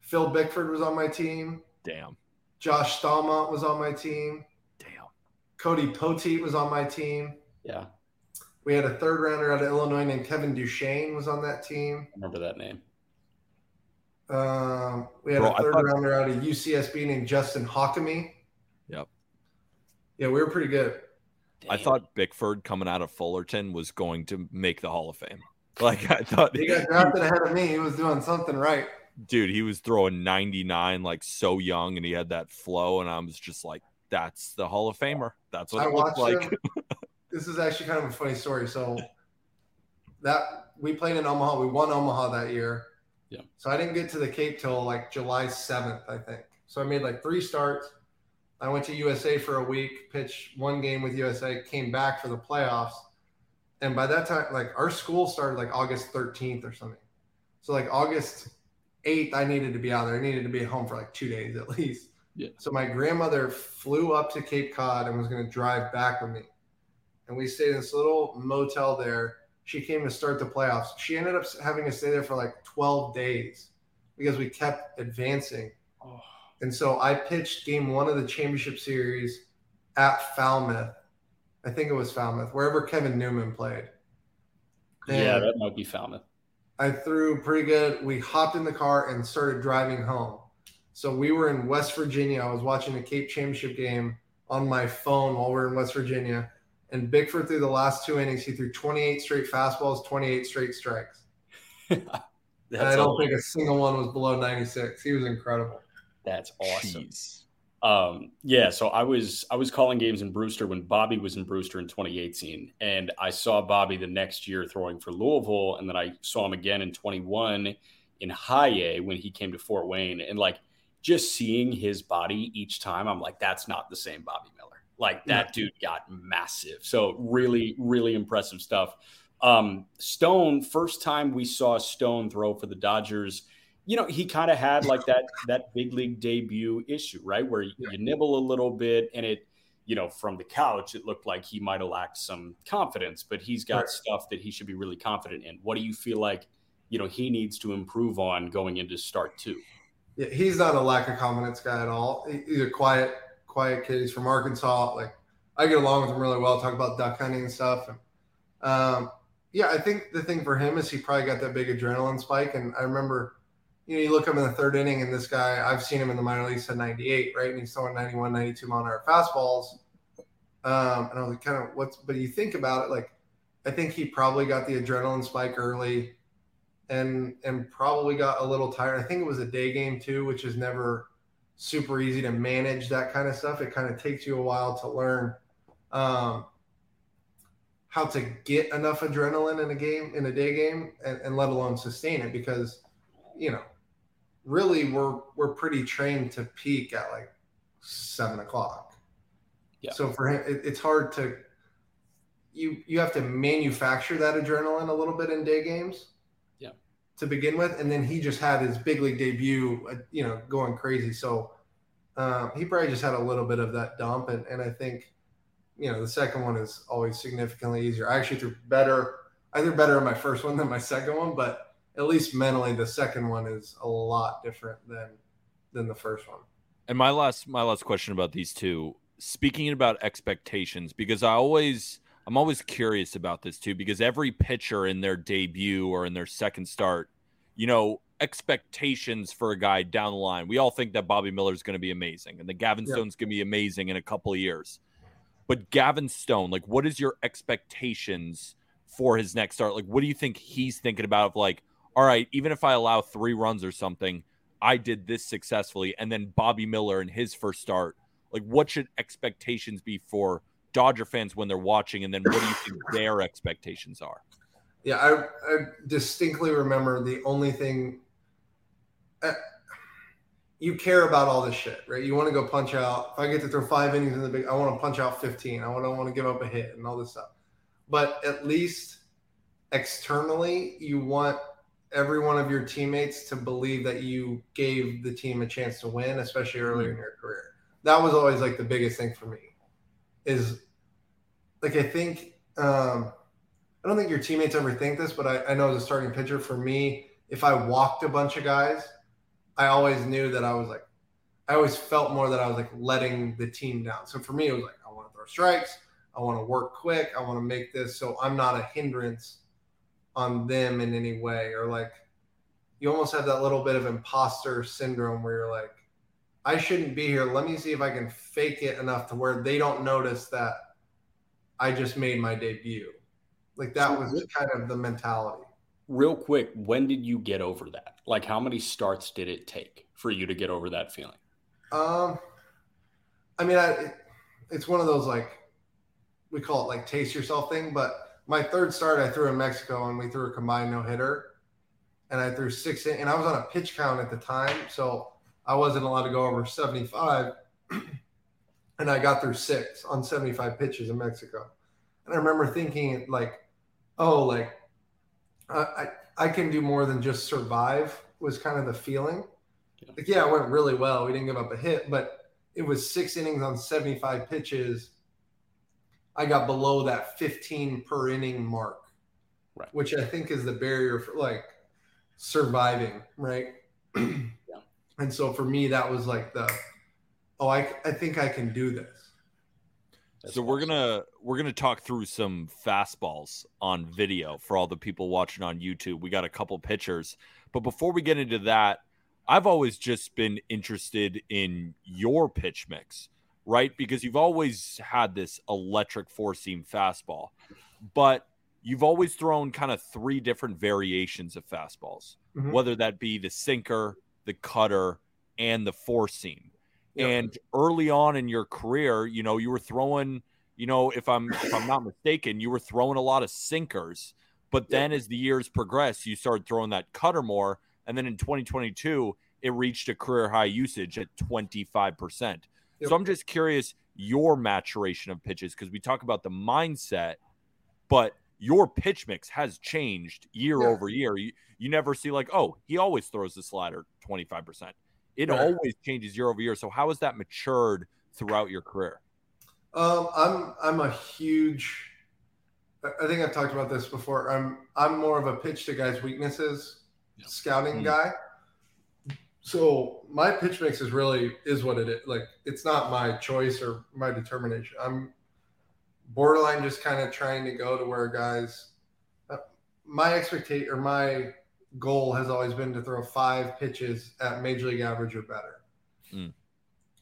Phil Bickford was on my team. Damn. Josh Staumont was on my team. Damn. Cody Poteet was on my team. Yeah. We had a third rounder out of Illinois named Kevin Duchene was on that team. I remember that name. Um, we had Bro, a third thought... rounder out of UCSB named Justin Jacome. Yep. Yeah, we were pretty good. Damn. I thought Bickford coming out of Fullerton was going to make the Hall of Fame. Like I thought he got drafted ahead of me. He was doing something right dude, he was throwing 99 like so young and he had that flow. And I was just like, that's the Hall of Famer. That's what I it looked like. this is actually kind of a funny story. So that we played in Omaha, we won Omaha that year. Yeah. So I didn't get to the Cape till like July 7th, I think. So I made like three starts. I went to USA for a week, pitched one game with USA, came back for the playoffs. And by that time, like our school started like August 13th or something. So like August eighth, I needed to be out there. I needed to be at home for like two days at least. Yeah. So my grandmother flew up to Cape Cod and was going to drive back with me. And we stayed in this little motel there. She came to start the playoffs. She ended up having to stay there for like 12 days because we kept advancing. Oh. And so I pitched game one of the championship series at Falmouth. I think it was Falmouth, wherever Kevin Newman played. And yeah, that might be Falmouth. I threw pretty good. We hopped in the car and started driving home. So we were in West Virginia. I was watching the Cape Championship game on my phone while we are in West Virginia. And Bickford threw the last two innings. He threw 28 straight fastballs, 28 straight strikes. and I don't think a single one was below 96. He was incredible. That's awesome. Jeez. Um, yeah, so I was I was calling games in Brewster when Bobby was in Brewster in 2018, and I saw Bobby the next year throwing for Louisville, and then I saw him again in 21 in High A when he came to Fort Wayne, and like just seeing his body each time, I'm like, that's not the same Bobby Miller. Like that dude got massive. So really, really impressive stuff. Um, Stone, first time we saw Stone throw for the Dodgers you know, he kind of had like that that big league debut issue, right? Where you, you nibble a little bit and it, you know, from the couch, it looked like he might have lacked some confidence, but he's got right. stuff that he should be really confident in. What do you feel like, you know, he needs to improve on going into start two? Yeah, he's not a lack of confidence guy at all. He's a quiet, quiet kid. He's from Arkansas. Like I get along with him really well. Talk about duck hunting and stuff. And um, yeah, I think the thing for him is he probably got that big adrenaline spike. And I remember you know, you look up in the third inning, and this guy, I've seen him in the minor leagues at 98, right? And he's throwing 91, 92 mile an hour fastballs. Um, and I was like, kind of what's, but you think about it, like, I think he probably got the adrenaline spike early and and probably got a little tired. I think it was a day game too, which is never super easy to manage that kind of stuff. It kind of takes you a while to learn um, how to get enough adrenaline in a game, in a day game, and, and let alone sustain it because, you know, really we're we're pretty trained to peak at like seven o'clock. Yeah. So for him, it, it's hard to you you have to manufacture that adrenaline a little bit in day games. Yeah. To begin with, and then he just had his big league debut, uh, you know, going crazy. So um, he probably just had a little bit of that dump, and and I think, you know, the second one is always significantly easier. I actually threw better. I threw better in my first one than my second one, but at least mentally, the second one is a lot different than than the first one. And my last my last question about these two, speaking about expectations, because I always I'm always curious about this too, because every pitcher in their debut or in their second start, you know, expectations for a guy down the line. We all think that Bobby Miller is going to be amazing and the Gavin yeah. Stone's going to be amazing in a couple of years. But Gavin Stone, like, what is your expectations for his next start? Like, what do you think he's thinking about? Of like, all right, even if I allow three runs or something, I did this successfully. And then Bobby Miller in his first start, like what should expectations be for Dodger fans when they're watching? And then what do you think their expectations are? Yeah, I, I distinctly remember the only thing uh, you care about all this shit, right? You want to go punch out. If I get to throw five innings in the big, I want to punch out 15. I don't want to give up a hit and all this stuff. But at least externally, you want every one of your teammates to believe that you gave the team a chance to win, especially early mm-hmm. in your career. That was always like the biggest thing for me. Is like I think um, I don't think your teammates ever think this, but I, I know as a starting pitcher, for me, if I walked a bunch of guys, I always knew that I was like, I always felt more that I was like letting the team down. So for me, it was like I want to throw strikes, I want to work quick, I want to make this so I'm not a hindrance on them in any way or like you almost have that little bit of imposter syndrome where you're like i shouldn't be here. Let me see if i can fake it enough to where they don't notice that i just made my debut. Like that was kind of the mentality. Real quick when did you get over that? Like how many starts did it take for you to get over that feeling? Um i mean I, it's one of those like we call it like taste yourself thing but my third start I threw in Mexico and we threw a combined no hitter, and I threw six in, and I was on a pitch count at the time, so I wasn't allowed to go over seventy five, and I got through six on seventy five pitches in Mexico, and I remember thinking like, oh, like I I, I can do more than just survive was kind of the feeling. Like yeah, it went really well. We didn't give up a hit, but it was six innings on seventy five pitches I got below that 15 per inning mark, right. which I think is the barrier for like surviving, right? yeah. And so for me, that was like the, oh, I, I think I can do this. That's so awesome. we're gonna we're gonna talk through some fastballs on video for all the people watching on YouTube. We got a couple pictures, but before we get into that, I've always just been interested in your pitch mix right? Because you've always had this electric four seam fastball, but you've always thrown kind of three different variations of fastballs, mm-hmm. whether that be the sinker, the cutter, and the four seam. Yep. And early on in your career, you know, you were throwing, you know, if I'm if I'm not mistaken, you were throwing a lot of sinkers. But then as the years progressed, you started throwing that cutter more. And then in 2022, it reached a career high usage at 25%. Yep. So I'm just curious your maturation of pitches because we talk about the mindset, but your pitch mix has changed year Yeah. over year. You, you never see like, oh, he always throws the slider 25%. It Right. always changes year over year. So how has that matured throughout your career? Um, I'm I'm a huge. I- think I've talked about this before. I'm I'm more of a pitch to guys' weaknesses Yeah. scouting Mm. guy. So my pitch mix is really is what it is. Like it's not my choice or my determination. I'm borderline just kind of trying to go to where guys. Uh, my expectation or my goal has always been to throw five pitches at major league average or better. Mm.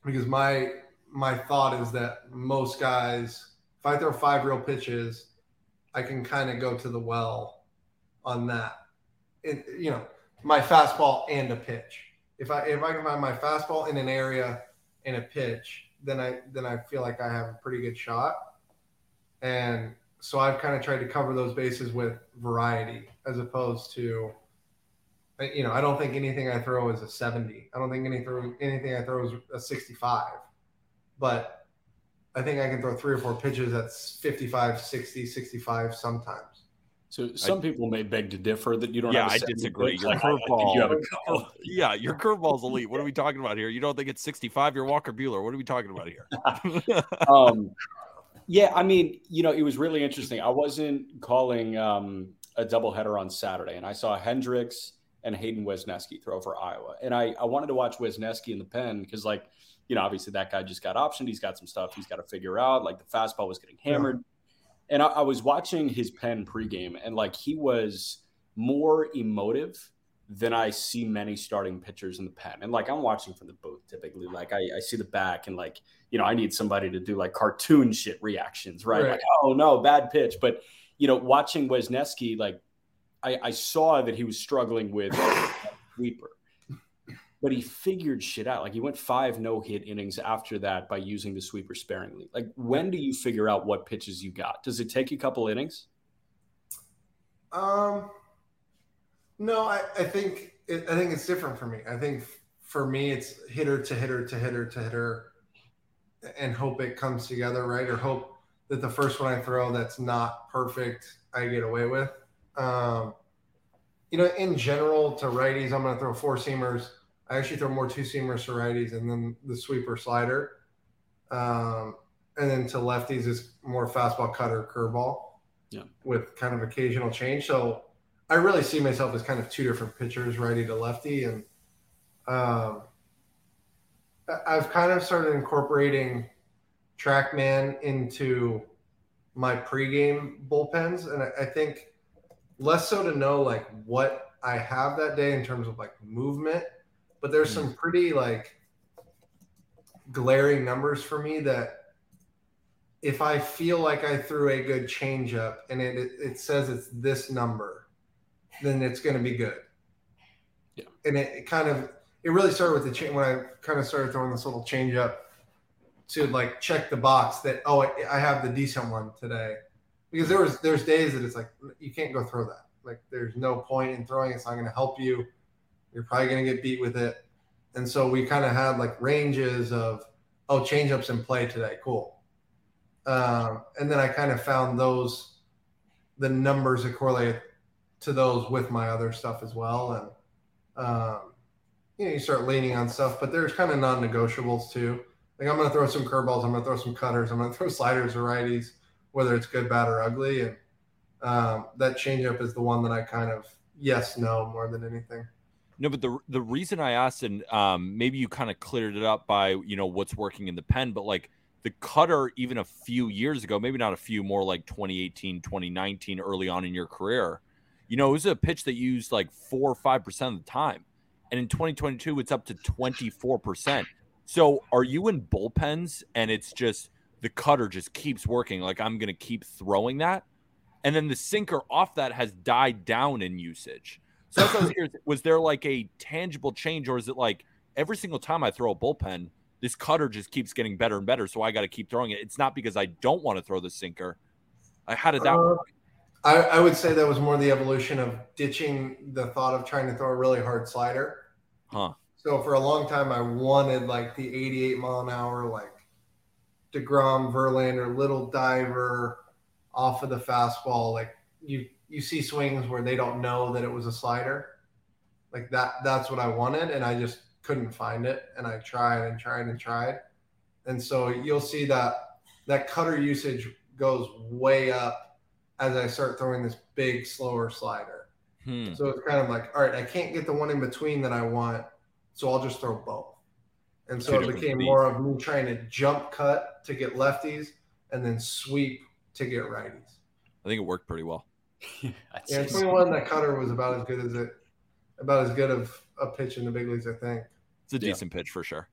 Because my my thought is that most guys, if I throw five real pitches, I can kind of go to the well on that. It, you know, my fastball and a pitch. If I if I can find my fastball in an area and a pitch, then I then I feel like I have a pretty good shot. And so I've kind of tried to cover those bases with variety as opposed to you know, I don't think anything I throw is a 70. I don't think any throw anything I throw is a 65. But I think I can throw three or four pitches at 55, 60, 65 sometimes. So some people may beg to differ that you don't. Yeah, have a I disagree. Your Like, curveball- you yeah, your curveball's elite. What are we talking about here? You don't think it's 65? You're Walker Buehler. What are we talking about here? um, yeah, I mean, you know, it was really interesting. I wasn't calling um, a doubleheader on Saturday, and I saw Hendricks and Hayden Wesneski throw for Iowa, and I, I wanted to watch Wesneski in the pen because, like, you know, obviously that guy just got optioned. He's got some stuff he's got to figure out. Like the fastball was getting hammered, and I, I was watching his pen pregame, and like he was more emotive than I see many starting pitchers in the pen. And like I'm watching from the booth typically. Like I, I see the back and like, you know, I need somebody to do like cartoon shit reactions, right? Right. Like, oh no, bad pitch. But you know, watching Wesneski, like I, I saw that he was struggling with sweeper. But he figured shit out. Like he went five no hit innings after that by using the sweeper sparingly. Like when do you figure out what pitches you got? Does it take a couple innings? Um, no, I, I think it, I think it's different for me. I think for me, it's hitter to hitter to hitter to hitter, and hope it comes together, right? Or hope that the first one I throw that's not perfect, I get away with. Um, you know, in general, to righties, I'm going to throw four seamers. I actually throw more two seamers to righties, and then the sweeper slider. Um, and then to lefties is more fastball, cutter, curveball with kind of occasional change. So I really see myself as kind of two different pitchers, righty to lefty, and um, I've kind of started incorporating TrackMan into my pregame bullpens, and I, I think less so to know like what I have that day in terms of like movement, but there's hmm. some pretty like glaring numbers for me that if I feel like I threw a good changeup and it, it, it says it's this number, then it's going to be good. Yeah. And it, it kind of, it really started with the change when I kind of started throwing this little changeup to like check the box that, oh, I, I have the decent one today. Because there was, there's days that it's like, you can't go throw that. Like there's no point in throwing. It. It's not going to help you. You're probably going to get beat with it. And so we kind of had like ranges of, oh, changeups in play today. Cool. Um, and then I kind of found those, the numbers that correlate to those with my other stuff as well. And, um, you know, you start leaning on stuff, but there's kind of non negotiables too. Like I'm going to throw some curveballs, I'm going to throw some cutters, I'm going to throw sliders or righties, whether it's good, bad, or ugly. And um, that changeup is the one that I kind of yes, no more than anything. No, but the the reason I asked, and um, maybe you kind of cleared it up by you know what's working in the pen, but like the cutter, even a few years ago, maybe not a few, more like 2018, 2019, early on in your career, you know, it was a pitch that used like four or five percent of the time, and in 2022, it's up to 24 percent. So, are you in bullpens, and it's just the cutter just keeps working? Like I'm going to keep throwing that, and then the sinker off that has died down in usage. So that's what I was curious. Was there like a tangible change, or is it like every single time I throw a bullpen, this cutter just keeps getting better and better, so I got to keep throwing it? It's not because I don't want to throw the sinker. I how did that Uh, work? I, I would say that was more the evolution of ditching the thought of trying to throw a really hard slider. Huh? So for a long time, I wanted like the 88 mile an hour, like Degrom, Verlander, little diver off of the fastball, like you you see swings where they don't know that it was a slider. Like that that's what I wanted and I just couldn't find it and I tried and tried and tried. And so you'll see that that cutter usage goes way up as I start throwing this big slower slider. Hmm. So it's kind of like, all right, I can't get the one in between that I want, so I'll just throw both. And so Two it became more of me trying to jump cut to get lefties and then sweep to get righties. I think it worked pretty well. I'd Yeah, 21, that cutter was about as good as it, about as good of a pitch in the big leagues, I think. It's a Yeah. decent pitch for sure.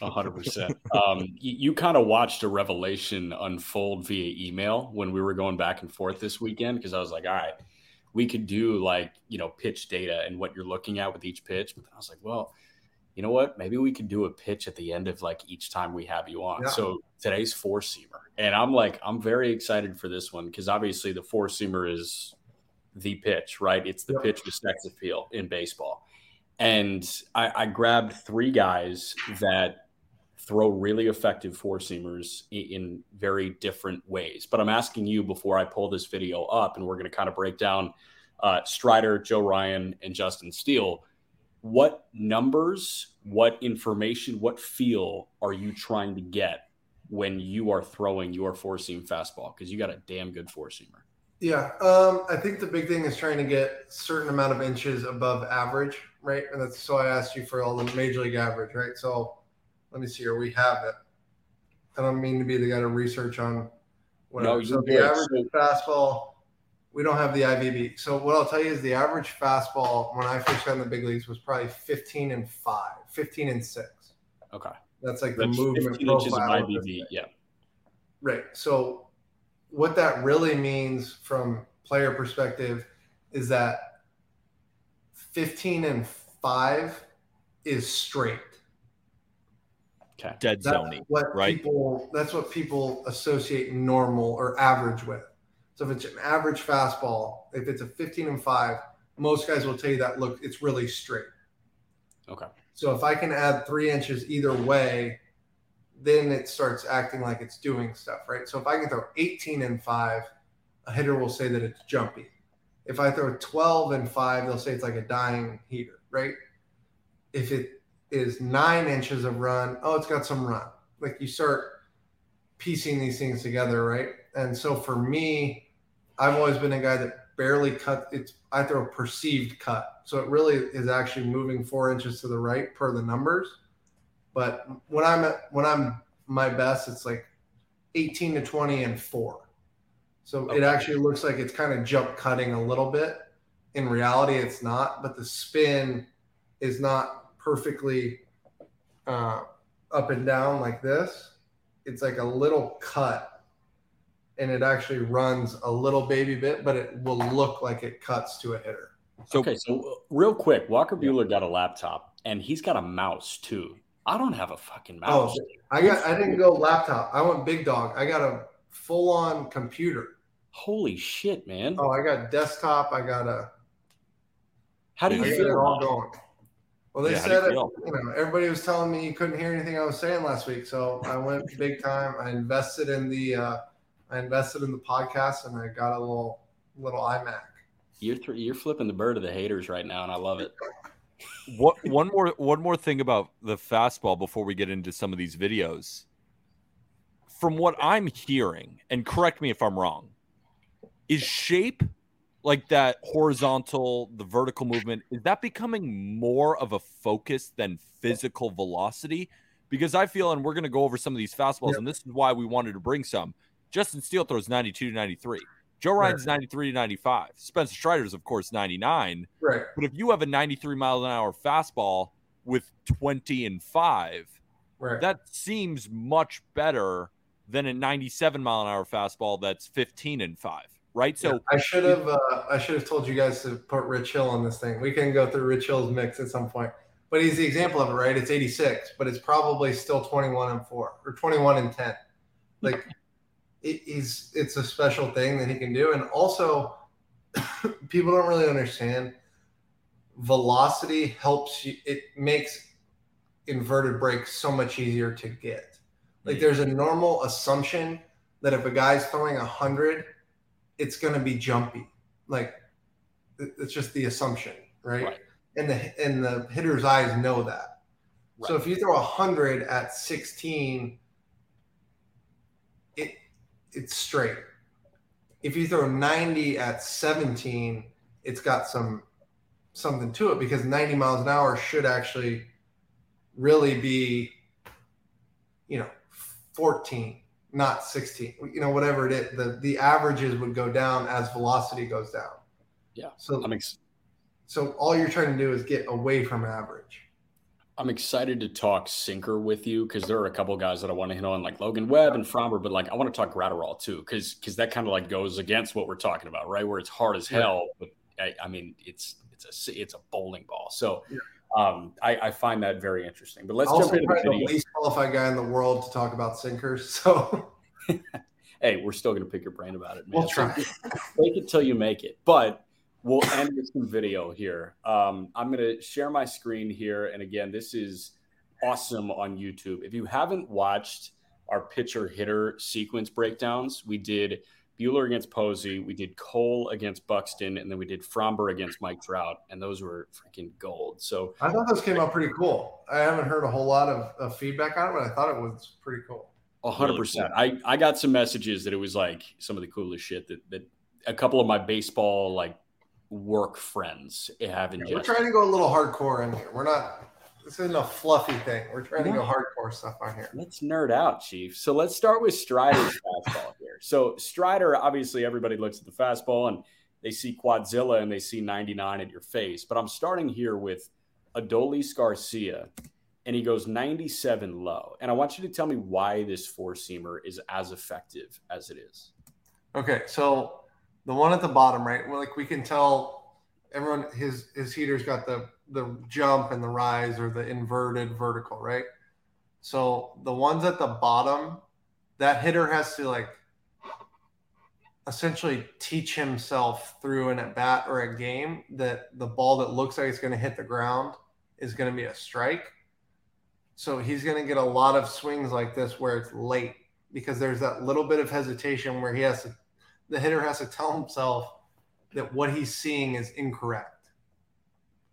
A hundred percent. Um, you, you kind of watched a revelation unfold via email when we were going back and forth this weekend because I was like, all right, we could do like you know pitch data and what you're looking at with each pitch, but then I was like, well, you know what? Maybe we could do a pitch at the end of like each time we have you on. Yeah. So today's four seamer, and I'm like, I'm very excited for this one because obviously the four seamer is the pitch, right? It's the pitch with sex appeal in baseball. And I, I grabbed three guys that throw really effective four seamers in, in very different ways. But I'm asking you before I pull this video up, and we're going to kind of break down uh, Strider, Joe Ryan, and Justin Steele. What numbers, what information, what feel are you trying to get when you are throwing your four seam fastball? Because you got a damn good four seamer. Yeah, um, I think the big thing is trying to get certain amount of inches above average, right? And that's so I asked you for all the major league average, right? So let me see here. We have it. I don't mean to be the guy to research on whatever. No, so the average fastball, we don't have the IVB. So what I'll tell you is the average fastball when I first got in the big leagues was probably 15 and 5, 15 and 6. Okay. That's like the That's movement 15 inches of profile of this IVB. Yeah. Right. So what that really means from player perspective is that 15 and 5 is straight. Okay. Dead That's zony. what right? people that's what people associate normal or average with. So if it's an average fastball, if it's a 15 and 5, most guys will tell you that look it's really straight. Okay. So if I can add three inches either way, then it starts acting like it's doing stuff, right? So if I can throw 18 and five, a hitter will say that it's jumpy. If I throw 12 and five, they'll say it's like a dying heater, right? If it is nine inches of run, oh, it's got some run. Like you start piecing these things together, right? And so for me, I've always been a guy that barely cut. It's I throw a perceived cut, so it really is actually moving four inches to the right per the numbers. But when I'm at when I'm my best, it's like 18 to 20 and four. So it actually looks like it's kind of jump cutting a little bit. In reality, it's not, but the spin is not perfectly uh, up and down like this. It's like a little cut, and it actually runs a little baby bit, but it will look like it cuts to a hitter. So okay, so uh, real quick, Walker Buehler got a laptop and he's got a mouse too. I don't have a fucking Oh, mouse. I got. I didn't go laptop. I went big dog. I got a full on computer. Holy shit, man! Oh, I got desktop. I got a. How do you got it feel? all about it? going. Well, they Yeah, said you it, feel? you know everybody was telling me you couldn't hear anything I was saying last week, so I went big time. I invested in the. Uh, I invested in the podcast, and I got a little little iMac. You're th- you're flipping the bird to the haters right now, and I love it. what one more one more thing about the fastball before we get into some of these videos. From what I'm hearing, and correct me if I'm wrong, is shape like that horizontal, the vertical movement, is that becoming more of a focus than physical velocity? Because I feel, and we're going to go over some of these fastballs, Yep. and this is why we wanted to bring some. Justin Steele throws 92 to 93. Joe Ryan's 93 to 95. Spencer Strider's, of course, 99. Right. But if you have a 93 mile an hour fastball with 20 and 5, Right. that seems much better than a 97 mile an hour fastball that's 15 and 5, right? So I should have. Uh, I should have told you guys to put Rich Hill on this thing. We can go through Rich Hill's mix at some point. But he's the example of it, right? It's 86, but it's probably still 21 and four or 21 and 10. Like it, he's, it's a special thing that he can do. And also, people don't really understand. Velocity helps you. It makes inverted breaks so much easier to get. Like mm. there's a normal assumption that if a guy's throwing a hundred, it's going to be jumpy. like it's just the assumption, right? Right. And the and the hitter's eyes know that. So if you throw a hundred at 16, it it's straight. If you throw 90 at 17, it's got some something to it because 90 miles an hour should actually really be, you know, 14, not 16. You know, whatever it is, the the averages would go down as velocity goes down. Yeah. So I'm ex- so all you're trying to do is get away from average. I'm excited to talk sinker with you because there are a couple guys that I want to hit on, like Logan Webb and Framber, but like I want to talk Graterol too, because because that kind of like goes against what we're talking about, right? Where it's hard as hell, but I, I mean it's it's a it's a bowling ball. So Yeah. um, I, I find that very interesting. But let's also, jump into the the least qualified guy in the world to talk about sinkers. So Hey, we're still gonna pick your brain about it, man. we'll try. Fake it till you make it. But we'll end with some video here. Um, I'm going to share my screen here. And again, this is awesome on YouTube. If you haven't watched our pitcher hitter sequence breakdowns, we did Buehler against Posey, we did Cole against Buxton, and then we did Framber against Mike Trout. And those were freaking gold. So I thought those came out pretty cool. I haven't heard a whole lot of, of feedback on it, but I thought it was pretty cool. Hundred percent. I I got some messages that it was like some of the coolest shit that that a couple of my baseball like work friends eh, have We're trying to go a little hardcore in here. We're not. This isn't a fluffy thing. We're trying to go hardcore stuff on here. Let's nerd out, Chief. So let's start with Strider's fastball here. So Strider, obviously, everybody looks at the fastball and they see Quadzilla and they see 99 at your face. But I'm starting here with Adolis Garcia, and he goes 97 low. And I want you to tell me why this four seamer is as effective as it is. Okay, so the one at the bottom, right? Like we can tell everyone his his heater's got the the jump and the rise or the inverted vertical, right? So the ones at the bottom, that hitter has to like essentially teach himself through an at bat or a game that the ball that looks like it's going to hit the ground is going to be a strike. So he's going to get a lot of swings like this where it's late because there's that little bit of hesitation where he has to the hitter has to tell himself that what he's seeing is incorrect,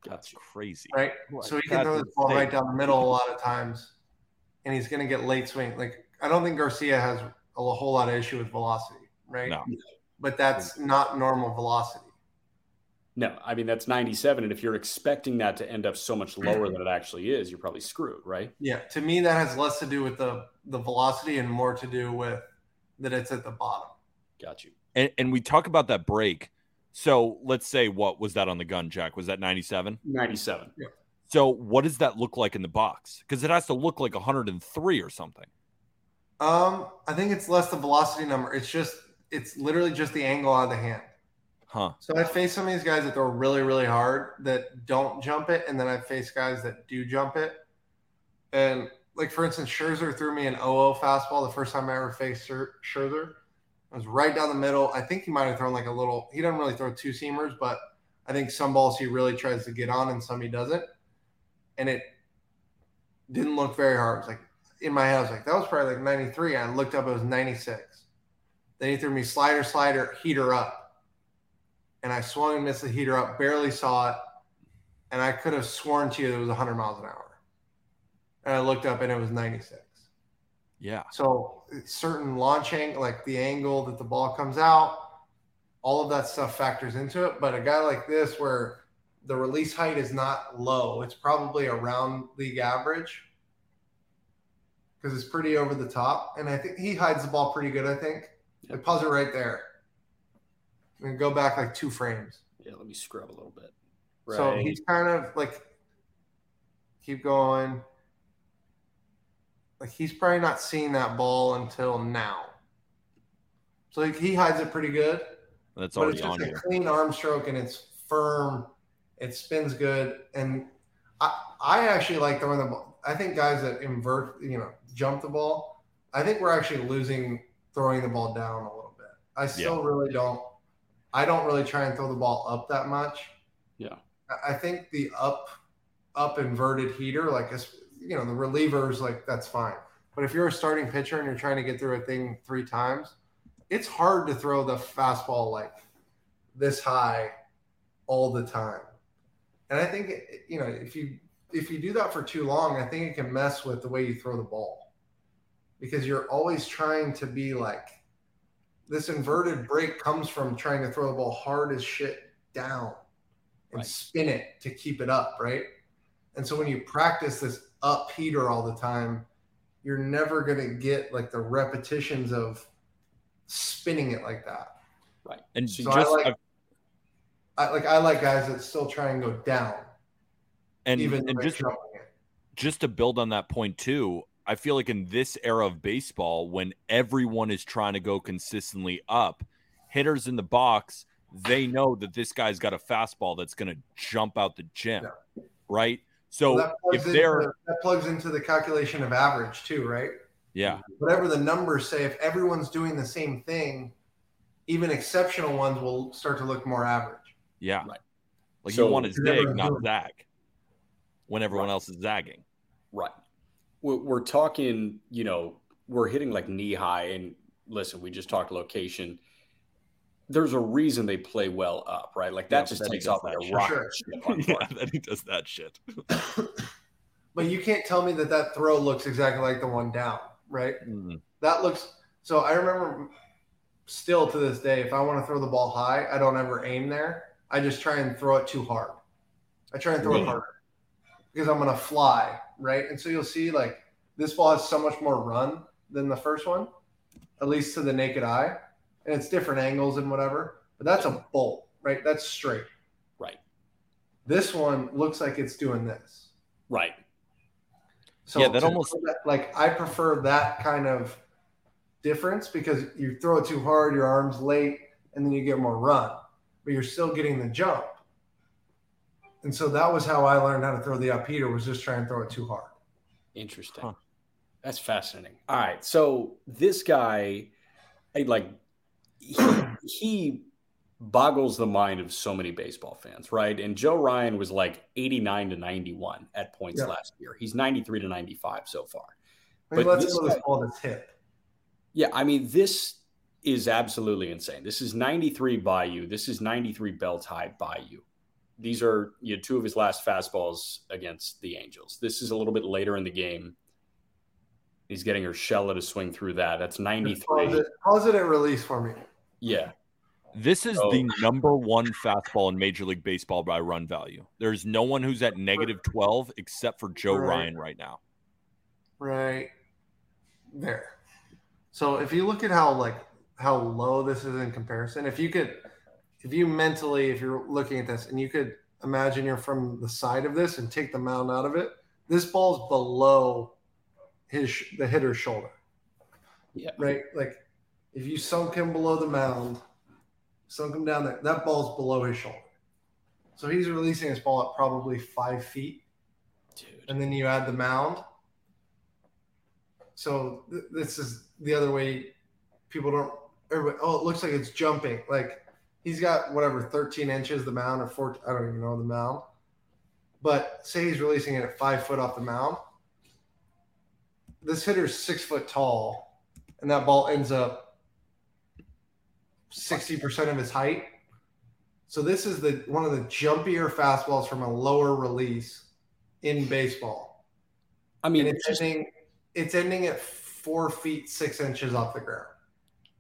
That's crazy. right? Right. So he can throw the ball insane. right down the middle a lot of times, and he's going to get late swing. Like I don't think Garcia has a whole lot of issue with velocity, right? No. But that's mm. not normal velocity. No, I mean, that's 97. And if you're expecting that to end up so much lower than it actually is, you're probably screwed, right? Yeah, to me that has less to do with the the velocity and more to do with that it's at the bottom. Got you. And, and we talk about that break. So let's say what was that on the gun, Jack? Was that 97? 97. Yeah. So what does that look like in the box? Because it has to look like 103 or something. Um, I think it's less the velocity number. It's just it's literally just the angle out of the hand. Huh. So I face some of these guys that throw really, really hard that don't jump it, and then I face guys that do jump it. And like for instance, Scherzer threw me an 0 fastball the first time I ever faced Scher- Scherzer. It was right down the middle. I think he might have thrown like a little. He doesn't really throw two seamers, but I think some balls he really tries to get on, and some he doesn't. And it didn't look very hard. It was like in my head, I was like, that was probably like 93. I looked up, it was 96. Then he threw me slider, slider, heater up. And I swung and missed the heater up, barely saw it. And I could have sworn to you it was 100 miles an hour. And I looked up and it was 96. Yeah. So certain launching, like the angle that the ball comes out, all of that stuff factors into it. But a guy like this, where the release height is not low, it's probably around league average because it's pretty over the top. And I think he hides the ball pretty good. I think. Like, pause it right there. And go back like two frames. Yeah, let me scrub a little bit. Right. So he's kind of like, keep going. Like he's probably not seeing that ball until now. So like, he hides it pretty good, That's but already it's just on a here. clean arm stroke and it's firm. It spins good, and I I actually like throwing the ball. I think guys that invert, you know, jump the ball. I think we're actually losing throwing the ball down a little bit. I still really don't. I don't really try and throw the ball up that much. Yeah. I- I think the up up inverted heater, like it's- you know, the relievers, like that's fine. But if you're a starting pitcher and you're trying to get through a thing three times, it's hard to throw the fastball like this high all the time. And I think you know if you if you do that for too long, I think it can mess with the way you throw the ball because you're always trying to be like this inverted break comes from trying to throw the ball hard as shit down and right. spin it to keep it up, right? And so when you practice this up heater all the time, you're never going to get like the repetitions of spinning it like that. Right. And so just I like, I, like I like guys that still try and go down. And even and just just to build on that point too, I feel like in this era of baseball, when everyone is trying to go consistently up, hitters in the box, they know that this guy's got a fastball that's going to jump out the gym, yeah. right? So well, if they're into, that plugs into the calculation of average too, right? Yeah. Whatever the numbers say, if everyone's doing the same thing, even exceptional ones will start to look more average. Yeah. Right. Like so, you want to zig, not zag when everyone right. else is zagging. Right. We're, we're talking, you know, we're hitting like knee high. And listen, we just talked location there's a reason they play well up, right? Like that yeah, just takes off like a rocket sure. yeah, then he does that shit. but you can't tell me that that throw looks exactly like the one down, right? Mm-hmm. That looks. So I remember still to this day, if I want to throw the ball high, I don't ever aim there. I just try and throw it too hard. I try and throw it harder because I'm gonna fly, right? And so you'll see like this ball has so much more run than the first one, at least to the naked eye and it's different angles and whatever. But that's a bolt, right? That's straight. Right. This one looks like it's doing this. Right. So yeah, that almost like I prefer that kind of difference because you throw it too hard, your arm's late, and then you get more run, but you're still getting the jump. And so that was how I learned how to throw the up heater was just try and throw it too hard. Interesting. Huh. That's fascinating. All right. So this guy, like he, he boggles the mind of so many baseball fans, right? And Joe Ryan was like 89 to 91 at points yeah. last year. He's 93 to 95 so far. I mean, but let's go ball his hip. Yeah, I mean, this is absolutely insane. This is 93 by you. This is 93 belt high by you. These are you know, two of his last fastballs against the Angels. This is a little bit later in the game. He's getting Urshela to swing through that. That's 93. Pause it, pause it at release for me. Yeah. This is the number one fastball in Major League Baseball by run value. There's no one who's at negative 12 except for Joe right. Ryan right now. Right there. So if you look at how like how low this is in comparison, if you could if you mentally if you're looking at this and you could imagine you're from the side of this and take the mound out of it, this ball's below his the hitter's shoulder. Yeah. Right? Like if you sunk him below the mound, sunk him down there, that ball's below his shoulder. So he's releasing his ball at probably five feet. Dude. And then you add the mound. So th- this is the other way people don't. Everybody, oh, it looks like it's jumping. Like he's got whatever 13 inches the mound or 14. I don't even know the mound. But say he's releasing it at five foot off the mound. This hitter's six foot tall, and that ball ends up 60% of his height. So this is the one of the jumpier fastballs from a lower release in baseball. I mean, and it's ending it's ending at four feet six inches off the ground.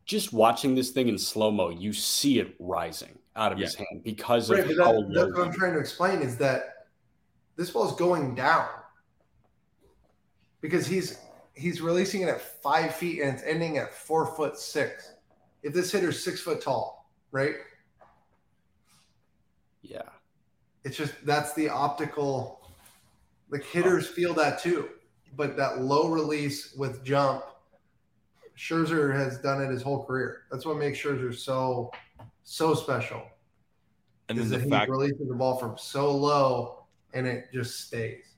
Just watching this thing in slow mo, you see it rising out of yeah. his hand because right, of how That's what I'm trying to explain is that this ball is going down because he's he's releasing it at five feet and it's ending at four foot six if this hitter's six foot tall, right? Yeah. It's just that's the optical. Like hitters feel that too, but that low release with jump, Scherzer has done it his whole career. That's what makes Scherzer so so special. And then the fact releasing the ball from so low and it just stays.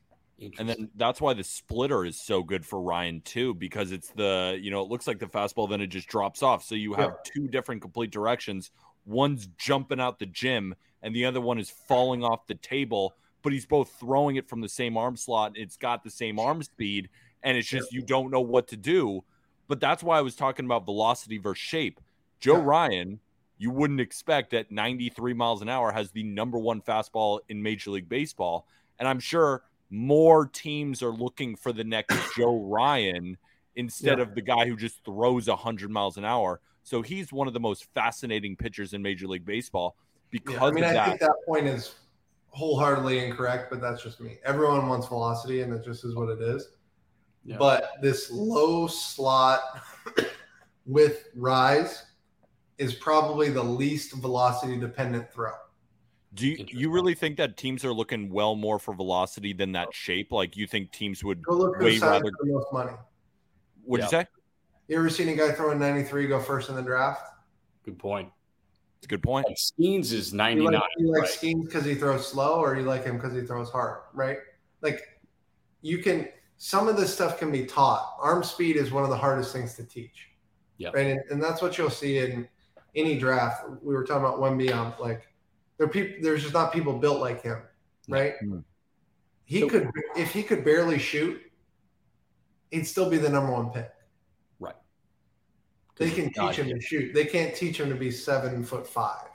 And then that's why the splitter is so good for Ryan too, because it's the you know it looks like the fastball, then it just drops off. So you have yeah. two different complete directions. One's jumping out the gym, and the other one is falling off the table. But he's both throwing it from the same arm slot. It's got the same arm speed, and it's just you don't know what to do. But that's why I was talking about velocity versus shape. Joe yeah. Ryan you wouldn't expect at 93 miles an hour has the number one fastball in Major League Baseball. And I'm sure more teams are looking for the next Joe Ryan instead Yeah. of the guy who just throws 100 miles an hour. So he's one of the most fascinating pitchers in Major League Baseball because Yeah, I mean, of I that. think that point is wholeheartedly incorrect, but that's just me. Everyone wants velocity, and it just is what it is. Yeah. But this low slot with rise is probably the least velocity dependent throw. Do you, you really think that teams are looking well more for velocity than that oh. shape? Like you think teams would Go look way rather? for the most money. What'd you say? You ever seen a guy throwing 93 go first in the draft? Good point. It's a good point. Like Skenes is You 99. like, you like right? Skenes because he throws slow, or you like him because he throws hard, right? Like you can. Some of this stuff can be taught. Arm speed is one of the hardest things to teach. Yeah. Right, and, and that's what you'll see in any draft. We were talking about Wemby on like there people. There's just not people built like him, right? Hmm. He So- could if he could barely shoot, he'd still be the number one pick. Right. They can teach him to shoot. They can't teach him to be seven foot five.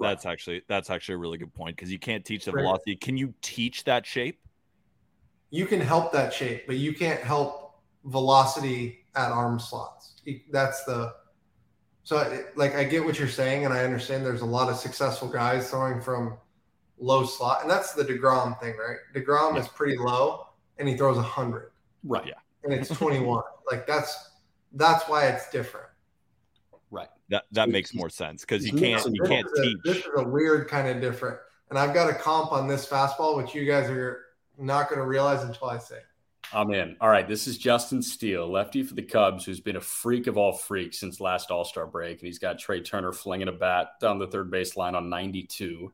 That's actually that's actually a really good point because you can't teach the Right. velocity. Can you teach that shape? you can help that shape, but you can't help velocity at arm slots. That's the so it- like I get what you're saying, and I understand there's a lot of successful guys throwing from low slot, and that's the Degrom thing, right? Degrom is pretty low, and he throws a hundred, Right. Yeah. and it's 21. like that's that's why it's different. Right. That that So makes more sense because you can't mixing you This can't is a- teach. This is a weird kind of different, and I've got a comp on this fastball, which you guys are not going to realize until I say. it. I'm in. All right. This is Justin Steele, lefty for the Cubs, who's been a freak of all freaks since last All Star break. And he's got Trea Turner flinging a bat down the third base line on 92,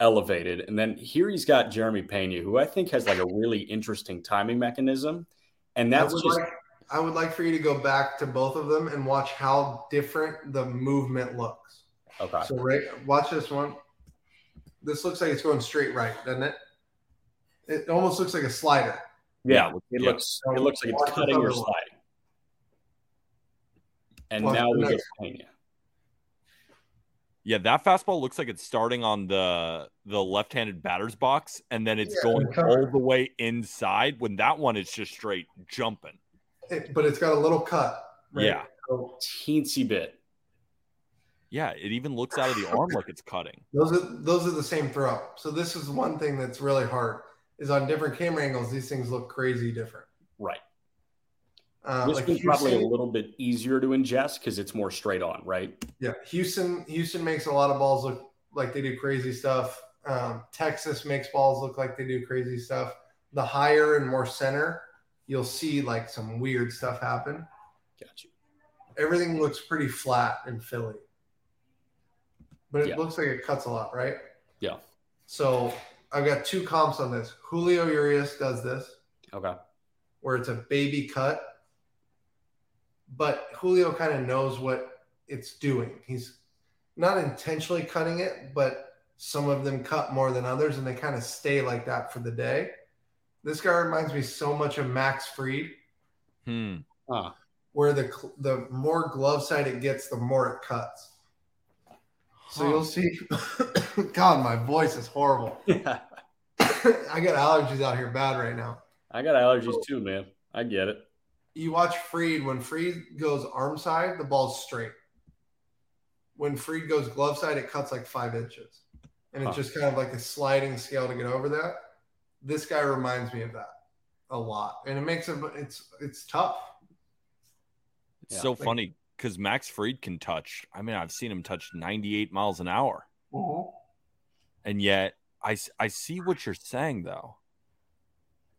elevated. And then here he's got Jeremy Pena, who I think has like a really interesting timing mechanism. And that's I would just like I would like for you to go back to both of them and watch how different the movement looks. okay. So right, watch this one. This looks like it's going straight right, doesn't it? It almost looks like a slider. Yeah. It Yeah. looks it looks like it's the cutting or other sliding. And Watch now we get. Pena. Yeah, that fastball looks like it's starting on the the left-handed batter's box and then it's Yeah, going the all the way inside. When that one is just straight jumping. It- but it's got a little cut. right? Yeah. So Teensy bit. Yeah, it even looks out of the arm like it's cutting. those are those are the same throw. So this is one thing that's really hard. Is on different camera angles, these things look crazy different. Right. Uh, This like one's probably a little bit easier to ingest because it's more straight on, right? Yeah, Houston. Houston makes a lot of balls look like they do crazy stuff. Um, Texas makes balls look like they do crazy stuff. The higher and more center, you'll see like some weird stuff happen. Got you. Everything looks pretty flat in Philly, but it Yeah. looks like it cuts a lot, right? Yeah. So I've got two comps on this. Julio Urias does this, Okay. where it's a baby cut, but Julio kind of knows what it's doing. He's not intentionally cutting it, but some of them cut more than others, and they kind of stay like that for the day. This guy reminds me so much of Max Fried, Hmm. Huh. where the the more glove side it gets, the more it cuts. So Huh. you'll see. God, my voice is horrible. Yeah. I got allergies out here bad right now. I got allergies too, man. I get it. you watch Fried when Fried goes arm side, the ball's straight. When Fried goes glove side, it cuts like five inches, and it's Huh. just kind of like a sliding scale to get over that. This guy reminds me of that a lot, and it makes it it's it's tough. It's Yeah. so Like- funny because Max Fried can touch. I mean, I've seen him touch 98 miles an hour, mm-hmm. and yet I, I see what you're saying though.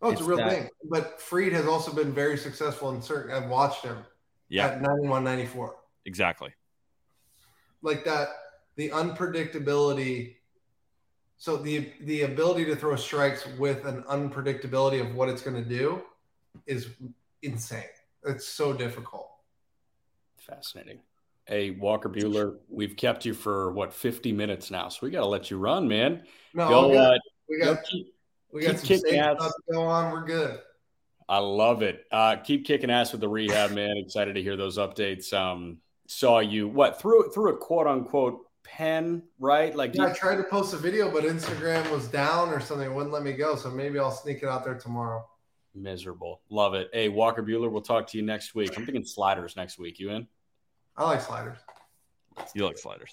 Oh, it's, It's a real that- thing. But Fried has also been very successful in certain. I've watched him Yeah, at 91, 94. exactly. like that the unpredictability so the the ability to throw strikes with an unpredictability of what it's going to do is insane it's so difficult Fascinating. Hey, Walker Buehler, we've kept you for what 50 minutes now, so we got to let you run, man. no Go, all good. uh, we go got keep, we got keep some ass. stuff to go on we're good I love it. Uh, keep kicking ass with the rehab, man. Excited to hear those updates. Um, saw you what through through a quote unquote pen, right? Like, Yeah, I you- tried to post a video, but Instagram was down or something. It wouldn't let me go. So maybe I'll sneak it out there tomorrow. Miserable. Love it. Hey, Walker Buehler, we'll talk to you next week. I'm thinking sliders next week. You in? I like sliders. You like sliders.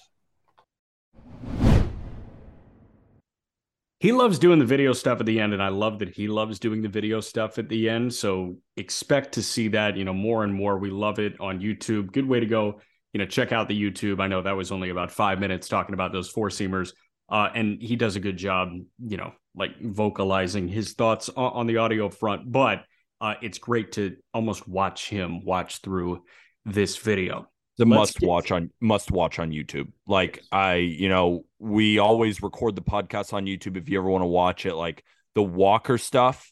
He loves doing the video stuff at the end, and I love that he loves doing the video stuff at the end. So expect to see that, you know, more and more. We love it on YouTube. Good way to go. You know, check out the YouTube. I know that was only about five minutes talking about those four seamers. Uh, and he does a good job, you know, like vocalizing his thoughts on, on the audio front. But uh, it's great to almost watch him watch through this video. The Let's must get- watch on must watch on YouTube. Like I, you know, we always record the podcast on YouTube. If you ever want to watch it, like the Walker stuff,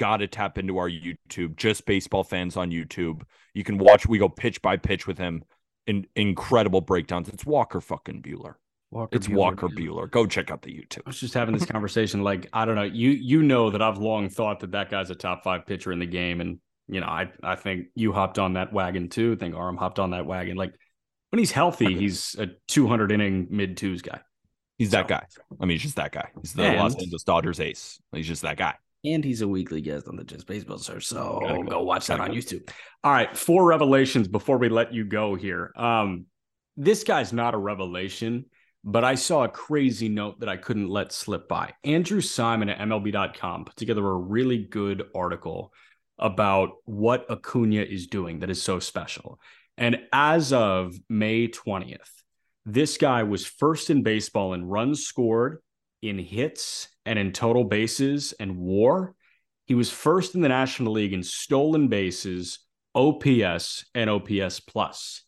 got to tap into our YouTube. Just baseball fans on YouTube. You can watch. We go pitch by pitch with him. In incredible breakdowns. It's Walker fucking Buehler. Walker It's Walker Buehler. Go check out the YouTube. I was just having this conversation. Like, I don't know. You you know that I've long thought that that guy's a top five pitcher in the game, and you know, I I think you hopped on that wagon too. I think Arm hopped on that wagon. Like when he's healthy, he's a 200 inning mid twos guy, He's that So- guy. I mean, he's just that guy. He's the And- Los Angeles Dodgers ace. He's just that guy. and he's a weekly guest on the Just Baseball Show. So go, go. watch that Gotta on. YouTube. All right, four revelations before we let you go here. Um, this guy's not a revelation, but I saw a crazy note that I couldn't let slip by. Andrew Simon at MLB.com put together a really good article about what Acuna is doing that is so special. And as of May 20th, this guy was first in baseball in runs scored, in hits, and in total bases and war. He was first in the National League in stolen bases, OPS, and OPS plus.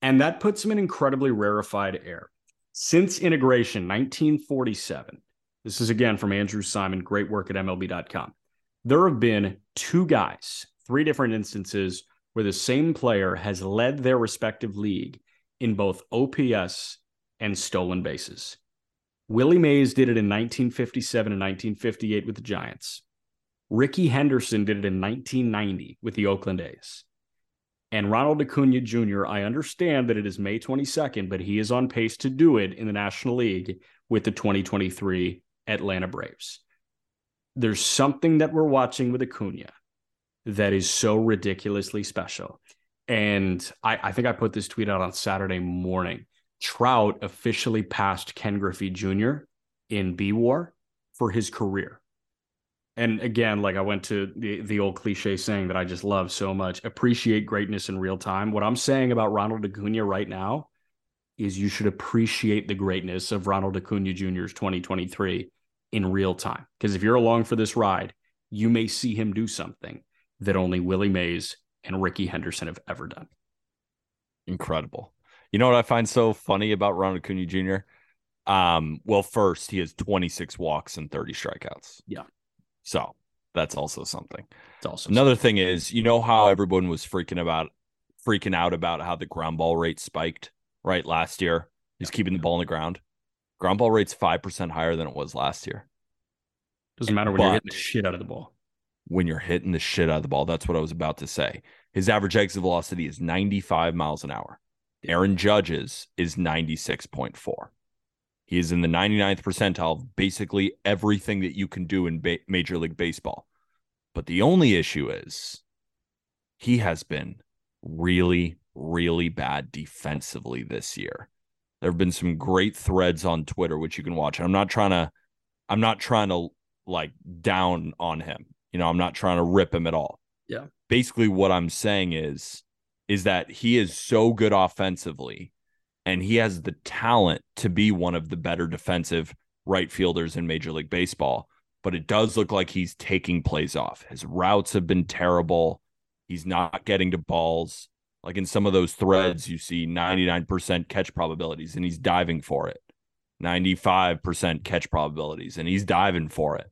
And that puts him in incredibly rarefied air. Since integration, 1947, this is again from Andrew Simon, great work at MLB.com. There have been two guys, three different instances where the same player has led their respective league in both OPS and stolen bases. Willie Mays did it in 1957 and 1958 with the Giants. Rickey Henderson did it in 1990 with the Oakland A's. And Ronald Acuna Jr., I understand that it is May 22nd, but he is on pace to do it in the National League with the 2023 Atlanta Braves. There's something that we're watching with Acuna that is so ridiculously special. And I, I think I put this tweet out on Saturday morning. Trout officially passed Ken Griffey Jr. in B War for his career. And again, like I went to the, the old cliche saying that I just love so much appreciate greatness in real time. What I'm saying about Ronald Acuna right now is you should appreciate the greatness of Ronald Acuna Jr.'s 2023 in real time. Because if you're along for this ride, you may see him do something that only Willie Mays and Rickey Henderson have ever done. Incredible. You know what I find so funny about Ronald Acuna Jr.? Um, well, first he has 26 walks and 30 strikeouts. Yeah. So that's also something. It's also Another thing is, you know how everyone was freaking about freaking out about how the ground ball rate spiked, right? Last year. He's keeping the ball on the ground. Ground ball rate's five percent higher than it was last year. doesn't matter when you're hitting the shit out of the ball. When you're hitting the shit out of the ball, that's what I was about to say. His average exit velocity is 95 miles an hour. Aaron Judge's is 96.4. He is in the 99th percentile of basically everything that you can do in ba- Major League Baseball. But the only issue is he has been really, really bad defensively this year. There have been some great threads on Twitter, which you can watch. I'm not trying to, I'm not trying to like down on him. You know, I'm not trying to rip him at all. Yeah. Basically, what I'm saying is, is that he is so good offensively and he has the talent to be one of the better defensive right fielders in Major League Baseball. But it does look like he's taking plays off. His routes have been terrible. He's not getting to balls. Like in some of those threads, you see 99% catch probabilities and he's diving for it. 95% catch probabilities and he's diving for it.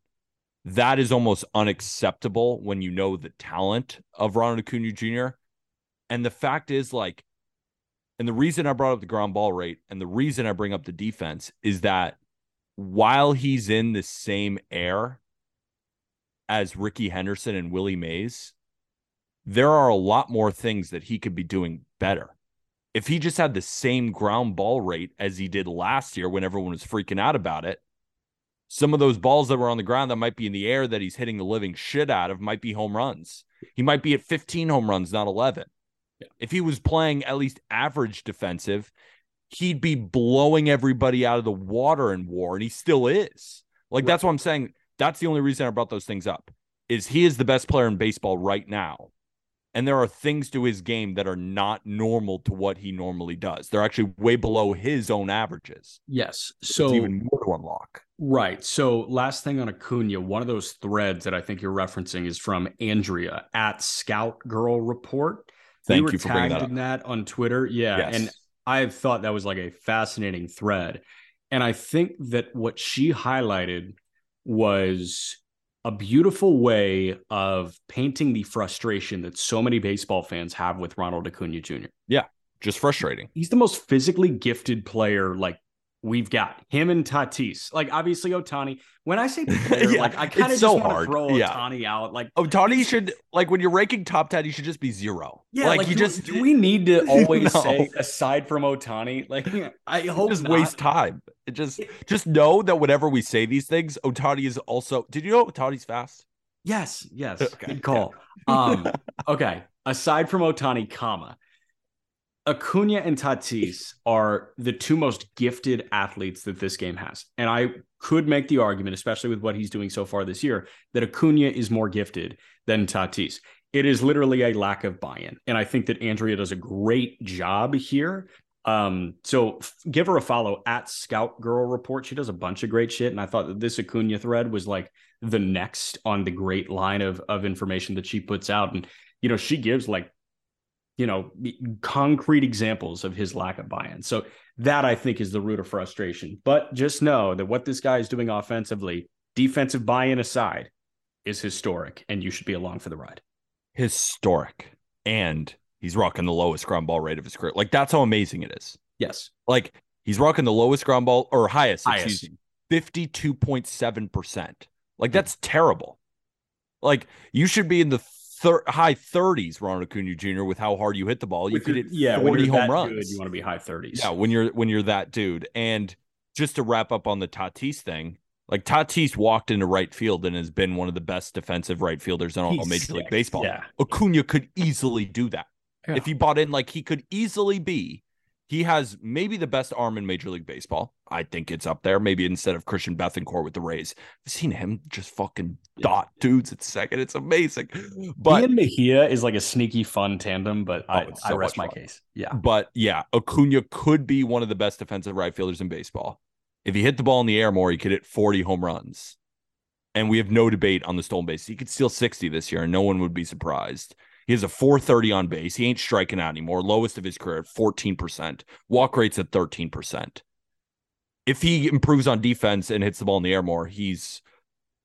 That is almost unacceptable when you know the talent of Ronald Acuna Jr. And the fact is, like, and the reason I brought up the ground ball rate and the reason I bring up the defense is that while he's in the same air as Rickey Henderson and Willie Mays, there are a lot more things that he could be doing better. if he just had the same ground ball rate as he did last year when everyone was freaking out about it, some of those balls that were on the ground that might be in the air that he's hitting the living shit out of might be home runs. He might be at 15 home runs, not 11. Yeah. If he was playing at least average defensive, he'd be blowing everybody out of the water in war, and he still is. Like, right. that's what I'm saying. That's the only reason I brought those things up. Is he is the best player in baseball right now and there are things to his game that are not normal to what he normally does. They're actually way below his own averages. Yes. So it's even more to unlock. Right. So last thing on Acuna, one of those threads that I think you're referencing is from Andrea at Scout Girl Report. Thank we you for bringing that, in that on Twitter. Yeah. Yes. And I thought that was like a fascinating thread. And I think that what she highlighted was a beautiful way of painting the frustration that so many baseball fans have with Ronald Acuna Jr. Yeah, just frustrating. He's the most physically gifted player like we've got. Him and Tatis. Like obviously Ohtani. When I say player, yeah, like I kind of so just want to throw yeah. Ohtani out. Like Ohtani should like when you're ranking top 10, you should just be zero. Yeah, like, like he do, just do we need to always no. say aside from Ohtani? Like I hope just not. waste time. It just just know that whenever we say these things, Ohtani is also. Did you know Ohtani's fast? Yes, yes. Okay. Good call. Yeah. um, okay. Aside from Ohtani, comma. Acuna and Tatis are the two most gifted athletes that this game has. And I could make the argument, especially with what he's doing so far this year, that Acuna is more gifted than Tatis. It is literally a lack of buy in. And I think that Andrea does a great job here um, so give her a follow at Scout Girl Report. She does a bunch of great shit, and I thought that this Acuna thread was like the next on the great line of of information that she puts out, and you know she gives like you know concrete examples of his lack of buy-in. So that I think is the root of frustration. But just know that what this guy is doing offensively, defensive buy-in aside, is historic, and you should be along for the ride. Historic and he's rocking the lowest ground ball rate of his career. Like that's how amazing it is. Yes. Like he's rocking the lowest ground ball or highest, highest. excuse me, 52.7%. Like hmm. that's terrible. Like you should be in the thir- high 30s, Ronald Acuna Jr. with how hard you hit the ball. You with could hit yeah, 40 home runs. Good, you want to be high 30s. Yeah, when you're when you're that dude. And just to wrap up on the Tatis thing, like Tatis walked into right field and has been one of the best defensive right fielders in all He's Major sick. League Baseball. Yeah. Acuna could easily do that. Yeah. If he bought in, like he could easily be, he has maybe the best arm in Major League Baseball. I think it's up there. Maybe instead of Christian Bethancourt with the Rays, I've seen him just fucking dot dudes at second. It's amazing. But and Mejia is like a sneaky fun tandem, but oh, I, so I rest my fun. case. Yeah. But yeah, Acuna could be one of the best defensive right fielders in baseball. If he hit the ball in the air more, he could hit 40 home runs. And we have no debate on the stolen base. He could steal 60 this year, and no one would be surprised. He has a 430 on base. He ain't striking out anymore. Lowest of his career at 14%. Walk rates at 13%. If he improves on defense and hits the ball in the air more, he's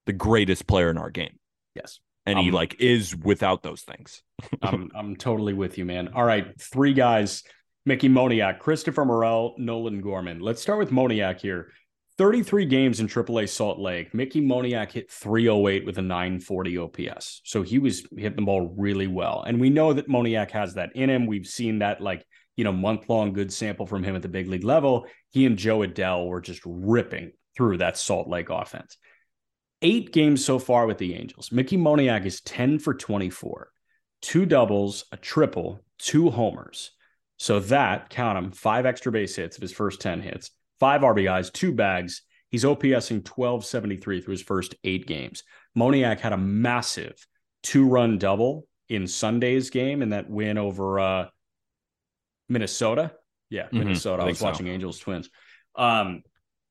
the greatest player in our game. Yes. And um, he like is without those things. I'm I'm totally with you, man. All right, three guys. Mickey Moniak, Christopher Morel, Nolan Gorman. Let's start with Moniak here. 33 games in AAA Salt Lake. Mickey Moniak hit 308 with a 940 OPS. So he was hitting the ball really well. And we know that Moniak has that in him. We've seen that like, you know, month long good sample from him at the big league level. He and Jo Adell were just ripping through that Salt Lake offense. Eight games so far with the Angels. Mickey Moniak is 10 for 24, two doubles, a triple, two homers. So that, count them, five extra base hits of his first 10 hits five RBIs, two bags. He's OPSing 1273 through his first eight games. Moniak had a massive two run double in Sunday's game in that win over uh, Minnesota. Yeah, mm-hmm. Minnesota. I, I was watching so. Angels Twins. Um,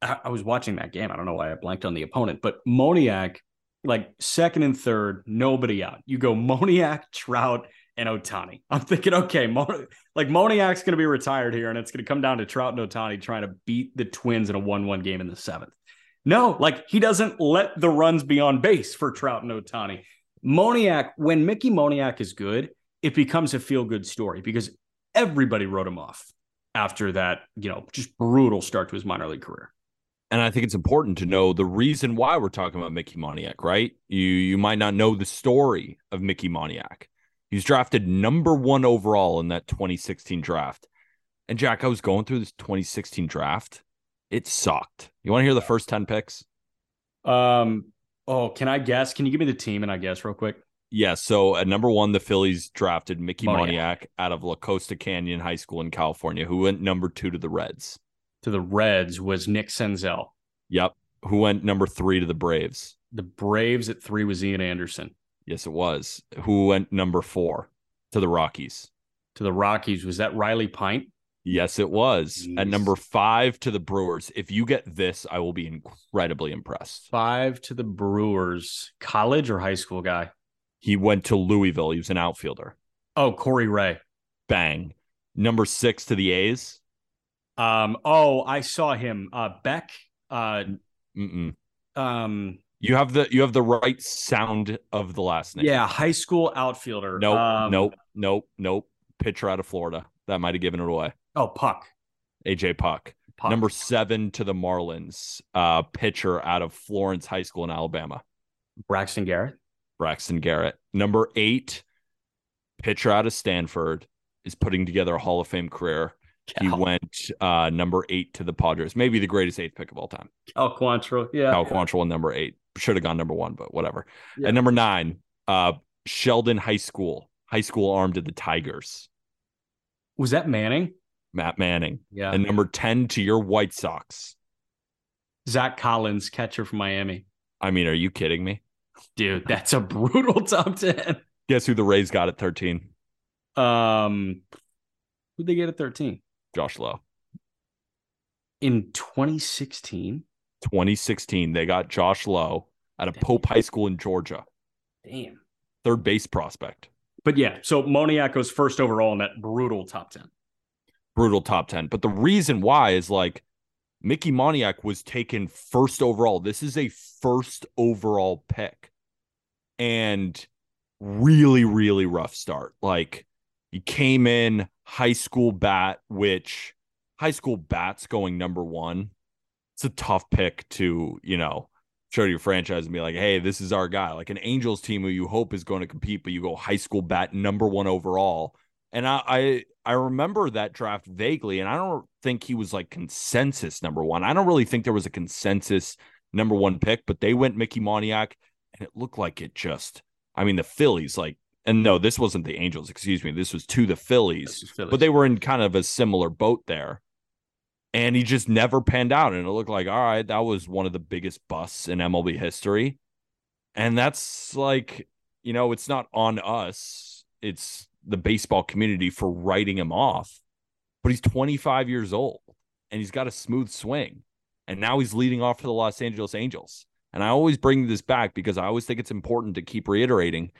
I, I was watching that game. I don't know why I blanked on the opponent, but Moniak, like second and third, nobody out. You go Moniak, Trout, and Ohtani. I'm thinking, okay, like Moniak's going to be retired here, and it's going to come down to Trout and Ohtani trying to beat the Twins in a one-one game in the seventh. No, like he doesn't let the runs be on base for Trout and Ohtani. Moniak, when Mickey Moniak is good, it becomes a feel-good story because everybody wrote him off after that, you know, just brutal start to his minor league career. And I think it's important to know the reason why we're talking about Mickey Moniak, right? You you might not know the story of Mickey Moniak. was drafted number one overall in that 2016 draft. And Jack, I was going through this 2016 draft. It sucked. You want to hear the first 10 picks? Um. Oh, can I guess? Can you give me the team and I guess real quick? Yeah. So at number one, the Phillies drafted Mickey Moniak. Moniak out of La Costa Canyon High School in California, who went number two to the Reds. To the Reds was Nick Senzel. Yep. Who went number three to the Braves? The Braves at three was Ian Anderson. Yes, it was. Who went number four to the Rockies? To the Rockies was that Riley Pint? Yes, it was. At number five to the Brewers. If you get this, I will be incredibly impressed. Five to the Brewers. College or high school guy? He went to Louisville. He was an outfielder. Oh, Corey Ray. Bang. Number six to the A's. Um. Oh, I saw him. Uh, Beck. Uh. Mm-mm. Um. You have the you have the right sound of the last name. Yeah, high school outfielder. Nope. Um, nope. Nope. Nope. Pitcher out of Florida. That might have given it away. Oh, Puk. AJ Puk. Puk. Number seven to the Marlins. Uh, pitcher out of Florence High School in Alabama. Braxton Garrett. Braxton Garrett. Number eight, pitcher out of Stanford, is putting together a Hall of Fame career. He went uh, number eight to the Padres, maybe the greatest eighth pick of all time. Cal Quantrill. Yeah. Cal Quantrill number eight. Should have gone number one, but whatever. Yeah. At number nine, uh, Sheldon High School, high school arm to the Tigers, Was that Manning? Matt Manning. Yeah. And number 10 to your White Sox. Zach Collins, catcher from Miami. I mean, are you kidding me? Dude, that's a brutal top 10. Guess who the Rays got at 13? Um, who'd they get at 13? Josh Lowe. In 2016. 2016, they got Josh Lowe out of Pope High School in Georgia, Damn. third base prospect. But yeah, so Moniak goes first overall in that brutal top 10. Brutal top 10. But the reason why is like Mickey Moniak was taken first overall. This is a first overall pick. And really, really rough start. Like he came in high school bat, which high school bats going number one. It's a tough pick to, you know, show to your franchise and be like, hey, this is our guy. Like an Angels team who you hope is going to compete, but you go high school bat number one overall. And I, I I remember that draft vaguely, and I don't think he was like consensus number one. I don't really think there was a consensus number one pick, but they went Mickey Moniak, and it looked like it just. I mean, the Phillies, like, and no, this wasn't the Angels. Excuse me, this was to the Phillies, but they were in kind of a similar boat there. And he just never panned out, and it looked like all right, that was one of the biggest busts in MLB history. And that's like, you know, it's not on us. It's the baseball community for writing him off. But he's 25 years old and he's got a smooth swing. And now he's leading off for the Los Angeles Angels. And I always bring this back because I always think it's important to keep reiterating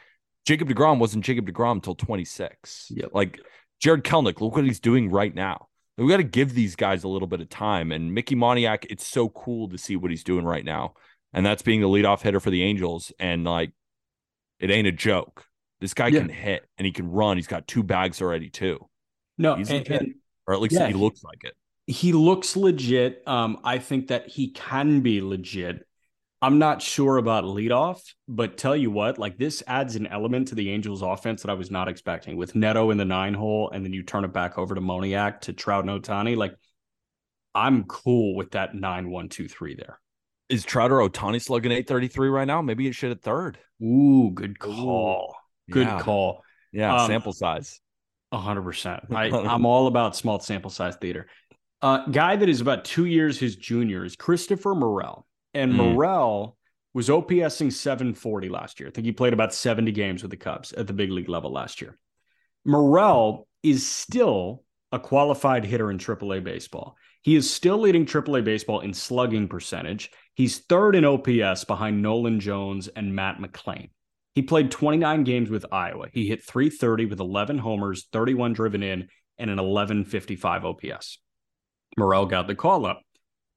Jacob DeGrom wasn't Jacob DeGrom until 26. Yep. Like Jarred Kelenic, look what he's doing right now. We got to give these guys a little bit of time. And Mickey Moniak, it's so cool to see what he's doing right now. And that's being the leadoff hitter for the Angels. And like, it ain't a joke. This guy Yeah. can hit and he can run. He's got two bags already, too. No, He's and, and Or at least Yeah. he looks like it. he looks legit. Um, I think that he can be legit. I'm not sure about leadoff, but tell you what, like this adds an element to the Angels offense that I was not expecting with Neto in the nine hole, and then you turn it back over to Moniak to Trout and Ohtani. Like, I'm cool with that nine one two three there. Is Trout or Ohtani slugging 833 right now? Maybe it should at third. Ooh, good call. Good Yeah. call. Yeah, Um, sample size. Hundred percent. I, I'm all about small sample size theater. Uh, guy that is about two years his junior is Christopher Morel, and Mm. Morel was OPSing 740 last year. I think he played about 70 games with the Cubs at the big league level last year. Morel is still a qualified hitter in AAA baseball. He is still leading AAA baseball in slugging percentage. He's third in OPS behind Nolan Jones and Matt McLain. He played 29 games with Iowa. He hit 330 with 11 homers, 31 driven in, and an 1155 OPS. Morel got the call up.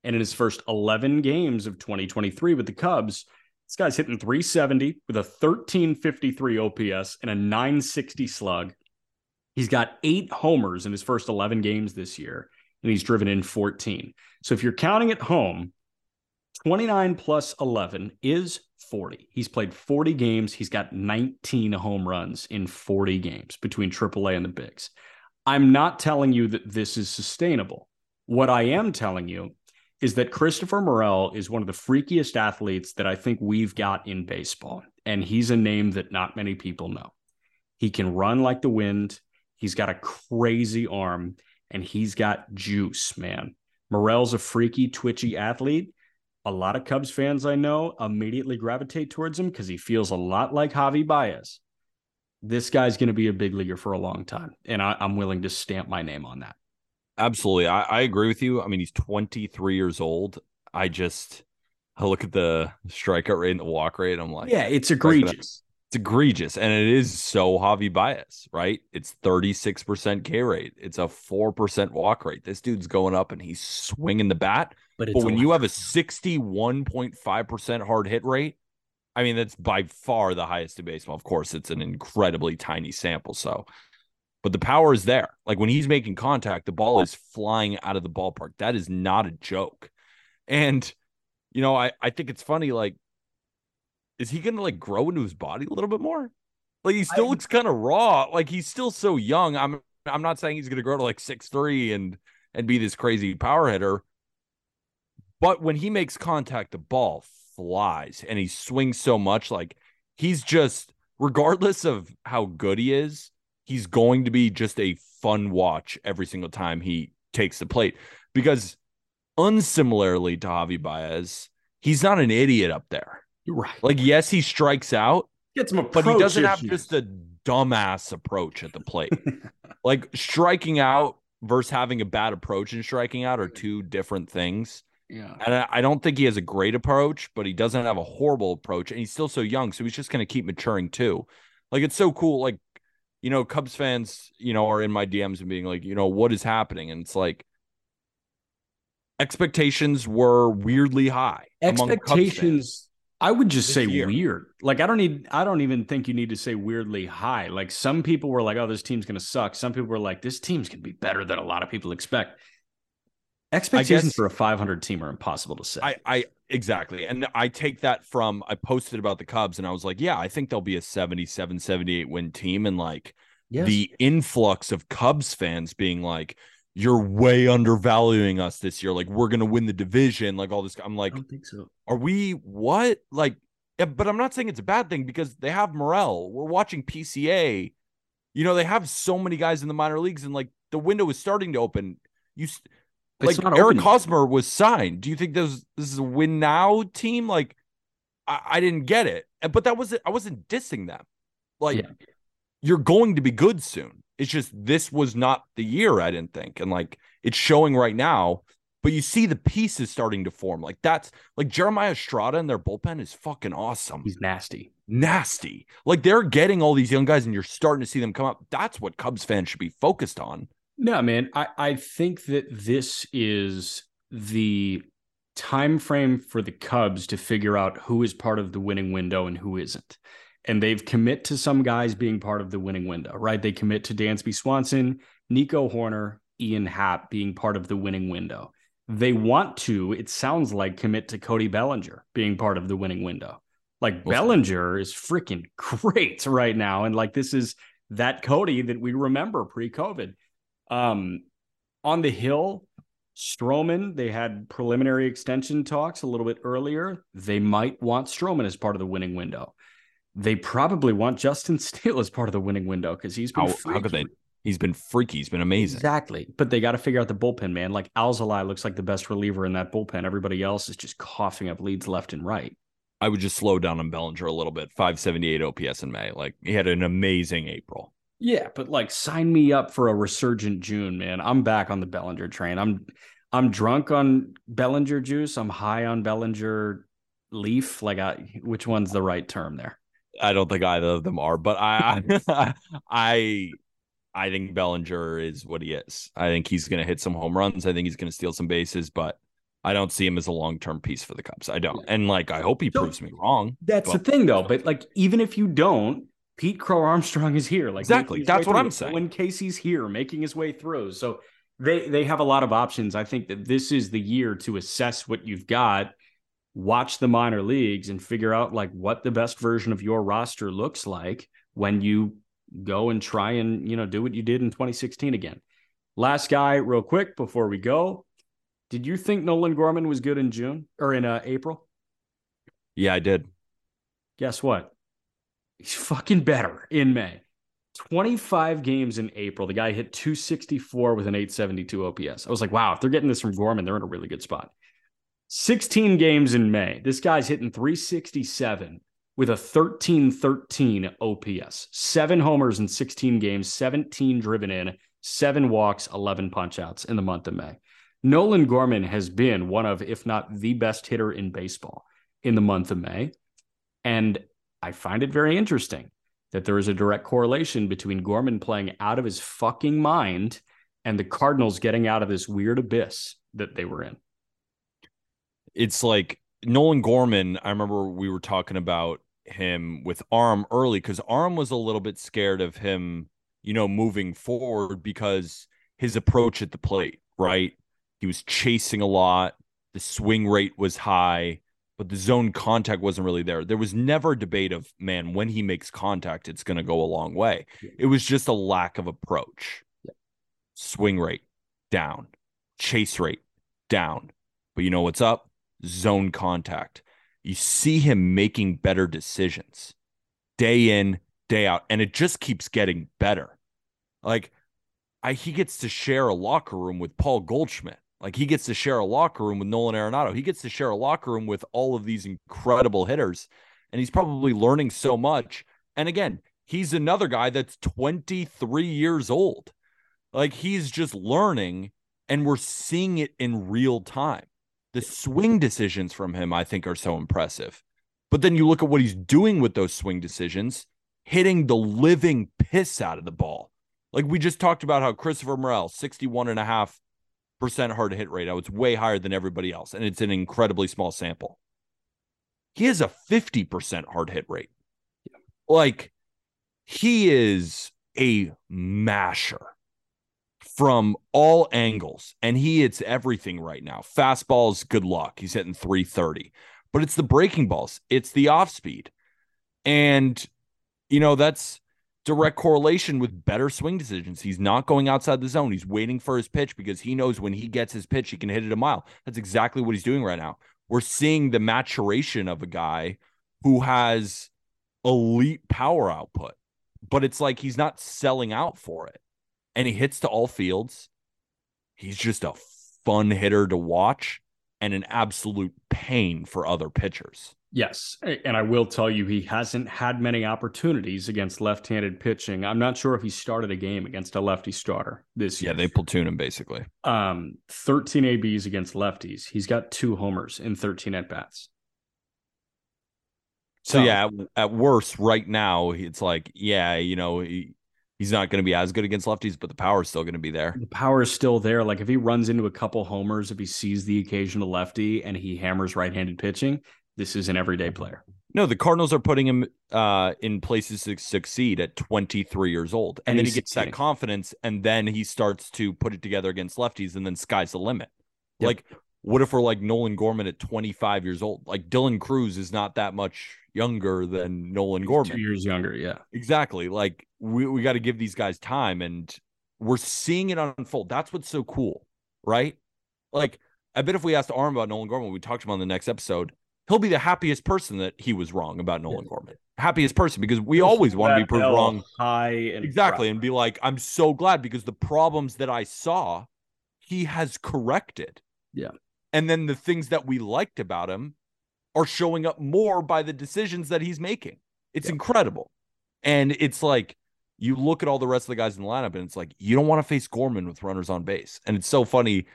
And in his first 11 games of 2023 with the Cubs, this guy's hitting 370 with a 1353 OPS and a 960 slug. He's got eight homers in his first 11 games this year, and he's driven in 14. So if you're counting at home, 29 plus 11 is 40. He's played 40 games. He's got 19 home runs in 40 games between AAA and the Bigs. I'm not telling you that this is sustainable. What I am telling you is that Christopher Morel is one of the freakiest athletes that I think we've got in baseball. And he's a name that not many people know. He can run like the wind. He's got a crazy arm and he's got juice, man. Morel's a freaky, twitchy athlete. A lot of Cubs fans I know immediately gravitate towards him because he feels a lot like Javi Baez. This guy's going to be a big leaguer for a long time. And I, I'm willing to stamp my name on that. Absolutely. I, I agree with you. I mean, he's 23 years old. I just I look at the strikeout rate and the walk rate. I'm like, yeah, it's egregious. It's egregious. And it is so Javi Baez, right? It's 36% K rate. It's a 4% walk rate. This dude's going up and he's swinging the bat. But, but when you have a 61.5% hard hit rate, I mean, that's by far the highest in baseball. Of course, it's an incredibly tiny sample. So but the power is there. Like when he's making contact, the ball is flying out of the ballpark. That is not a joke. And, you know, I, I think it's funny. Like, is he going to like grow into his body a little bit more? Like he still I, looks kind of raw. Like he's still so young. I'm I'm not saying he's going to grow to like six three and and be this crazy power hitter. But when he makes contact, the ball flies and he swings so much. Like he's just, regardless of how good he is, he's going to be just a fun watch every single time he takes the plate because unsimilarly to Javi Baez, he's not an idiot up there. Right. Like, yes, he strikes out, Get some but he doesn't issues. have just a dumbass approach at the plate. like striking out versus having a bad approach and striking out are two different things. Yeah. And I, I don't think he has a great approach, but he doesn't have a horrible approach. And he's still so young. So he's just going to keep maturing too. Like, it's so cool. Like, you know, Cubs fans, you know, are in my DMs and being like, you know, what is happening? And it's like expectations were weirdly high. Expectations I would just say year. weird. Like I don't need I don't even think you need to say weirdly high. Like some people were like, "Oh, this team's going to suck." Some people were like, "This team's going to be better than a lot of people expect." Expectations guess, for a 500 team are impossible to say. I, I exactly. And I take that from I posted about the Cubs and I was like, yeah, I think they'll be a 77 78 win team and like yes. the influx of Cubs fans being like you're way undervaluing us this year. Like we're going to win the division, like all this I'm like, I don't think so. Are we what? Like yeah, but I'm not saying it's a bad thing because they have Morel. We're watching PCA. You know, they have so many guys in the minor leagues and like the window is starting to open. You like Eric. Hosmer was signed. Do you think this this is a win now team? Like I, I didn't get it, but that was it. I wasn't dissing them. Like yeah. you're going to be good soon. It's just this was not the year. I didn't think, and like it's showing right now. But you see the pieces starting to form. Like that's like Jeremiah Estrada and their bullpen is fucking awesome. He's nasty. Nasty. Like they're getting all these young guys and you're starting to see them come up. That's what Cubs fans should be focused on. No, man. I, I think that this is the time frame for the Cubs to figure out who is part of the winning window and who isn't. And they've commit to some guys being part of the winning window, right? They commit to Dansby Swanson, Nico Hoerner, Ian Happ being part of the winning window. They want to, it sounds like, commit to Cody Bellinger being part of the winning window. Like Bellinger is freaking great right now. And like this is that Cody that we remember pre COVID. Um, on the Hill, Stroman, they had preliminary extension talks a little bit earlier. They might want Stroman as part of the winning window. They probably want Justin Steele as part of the winning window because he's been. How, how, could they? He's been freaky. He's been amazing. Exactly. But they got to figure out the bullpen, man. Like Alzolay looks like the best reliever in that bullpen. Everybody else is just coughing up leads left and right. I would just slow down on Bellinger a little bit. 578 OPS in May. Like he had an amazing April. Yeah, but like sign me up for a resurgent June, man. I'm back on the Bellinger train. I'm I'm drunk on Bellinger juice. I'm high on Bellinger leaf. Like I which one's the right term there? I don't think either of them are, but I I I, I think Bellinger is what he is. I think he's gonna hit some home runs. I think he's gonna steal some bases, but I don't see him as a long term piece for the Cubs. I don't. And like I hope he so, proves me wrong. That's but, the thing though. But like even if you don't, Pete Crow Armstrong is here. Like exactly, that's what through. I'm saying. When Casey's here, making his way through, so they they have a lot of options. I think that this is the year to assess what you've got, watch the minor leagues, and figure out like what the best version of your roster looks like when you go and try and, you know, do what you did in 2016 again. Last guy, real quick before we go. Did you think Nolan Gorman was good in June or in uh, April? Yeah, I did. Guess what? He's fucking better in May. 25 games in April. The guy hit 264 with an 872 OPS. I was like, wow, if they're getting this from Gorman, they're in a really good spot. 16 games in May. This guy's hitting 367 with a 13 13 OPS, seven homers in 16 games, 17 driven in, seven walks, 11 punchouts in the month of May. Nolan Gorman has been one of, if not the best hitter in baseball in the month of May. And I find it very interesting that there is a direct correlation between Gorman playing out of his fucking mind and the Cardinals getting out of this weird abyss that they were in. It's like Nolan Gorman. I remember we were talking about him with Arm early because Arm was a little bit scared of him, you know, moving forward because his approach at the plate, right? He was chasing a lot. The swing rate was high but the zone contact wasn't really there. There was never a debate of, man, when he makes contact, it's going to go a long way. Yeah. It was just a lack of approach. Yeah. Swing rate down, chase rate down. But you know what's up? Zone contact. You see him making better decisions day in, day out, and it just keeps getting better. Like, I, he gets to share a locker room with Paul Goldschmidt. Like he gets to share a locker room with Nolan Arenado. He gets to share a locker room with all of these incredible hitters. And he's probably learning so much. And again, he's another guy that's 23 years old. Like he's just learning and we're seeing it in real time. The swing decisions from him, I think, are so impressive. But then you look at what he's doing with those swing decisions, hitting the living piss out of the ball. Like we just talked about how Christopher Morel, 61 and a half percent hard hit rate. I was way higher than everybody else, and it's an incredibly small sample. He has a 50% hard hit rate. Yeah. Like he is a masher from all angles, and he hits everything right now. Fastballs, good luck. He's hitting 330, but it's the breaking balls, it's the off speed. And, you know, that's direct correlation with better swing decisions. He's not going outside the zone. He's waiting for his pitch because he knows when he gets his pitch, he can hit it a mile. That's exactly what he's doing right now. We're seeing the maturation of a guy who has elite power output, but it's like he's not selling out for it. And he hits to all fields. He's just a fun hitter to watch and an absolute pain for other pitchers. Yes. And I will tell you, he hasn't had many opportunities against left handed pitching. I'm not sure if he started a game against a lefty starter this year. Yeah, they platoon him basically. Um, 13 ABs against lefties. He's got two homers in 13 at bats. So, so, yeah, at, at worst, right now, it's like, yeah, you know, he, he's not going to be as good against lefties, but the power is still going to be there. The power is still there. Like if he runs into a couple homers, if he sees the occasional lefty and he hammers right handed pitching, this is an everyday player. No, the Cardinals are putting him uh, in places to succeed at 23 years old. And, and then he gets that confidence, and then he starts to put it together against lefties, and then sky's the limit. Yep. Like, what if we're like Nolan Gorman at 25 years old? Like, Dylan Crews is not that much younger than Nolan He's Gorman. Two years younger, yeah. Exactly. Like, we, we got to give these guys time, and we're seeing it unfold. That's what's so cool, right? Like, I bet if we asked Arm about Nolan Gorman, we talked about him on the next episode, he'll be the happiest person that he was wrong about Nolan. Gorman. Happiest person because we always want to be proved wrong. High exactly, proud. and be like, I'm so glad because the problems that I saw, he has corrected. Yeah. And then the things that we liked about him are showing up more by the decisions that he's making. It's yeah. incredible. And it's like you look at all the rest of the guys in the lineup, and it's like you don't want to face Gorman with runners on base. And it's so funny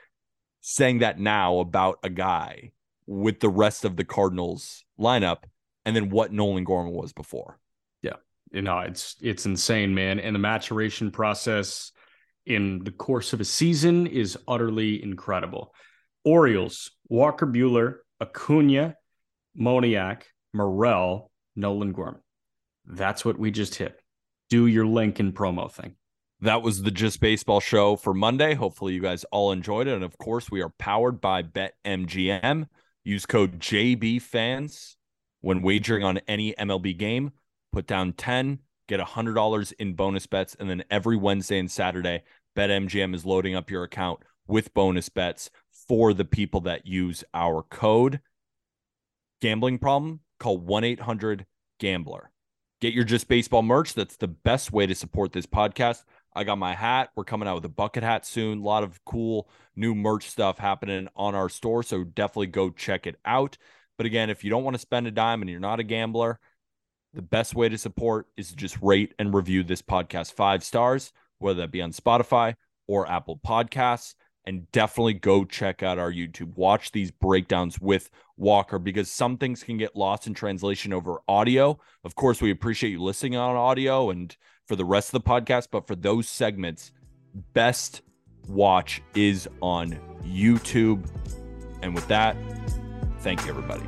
saying that now about a guy with the rest of the Cardinals lineup and then what Nolan Gorman was before. Yeah. You know, it's it's insane, man. And the maturation process in the course of a season is utterly incredible. Orioles, Walker Buehler, Acuña, Moniak, Morel, Nolan Gorman. That's what we just hit. Do your link and promo thing. That was the Just Baseball show for Monday. Hopefully, you guys all enjoyed it. And of course, we are powered by BetMGM. Use code JBFans when wagering on any MLB game. Put down 10, get $100 in bonus bets. And then every Wednesday and Saturday, BetMGM is loading up your account with bonus bets for the people that use our code. Gambling problem? Call 1 800 Gambler. Get your Just Baseball merch. That's the best way to support this podcast. I got my hat. We're coming out with a bucket hat soon. A lot of cool new merch stuff happening on our store. So definitely go check it out. But again, if you don't want to spend a dime and you're not a gambler, the best way to support is to just rate and review this podcast five stars, whether that be on Spotify or Apple Podcasts. And definitely go check out our YouTube. Watch these breakdowns with Walker because some things can get lost in translation over audio. Of course, we appreciate you listening on audio and for the rest of the podcast, but for those segments, best watch is on YouTube. And with that, thank you, everybody.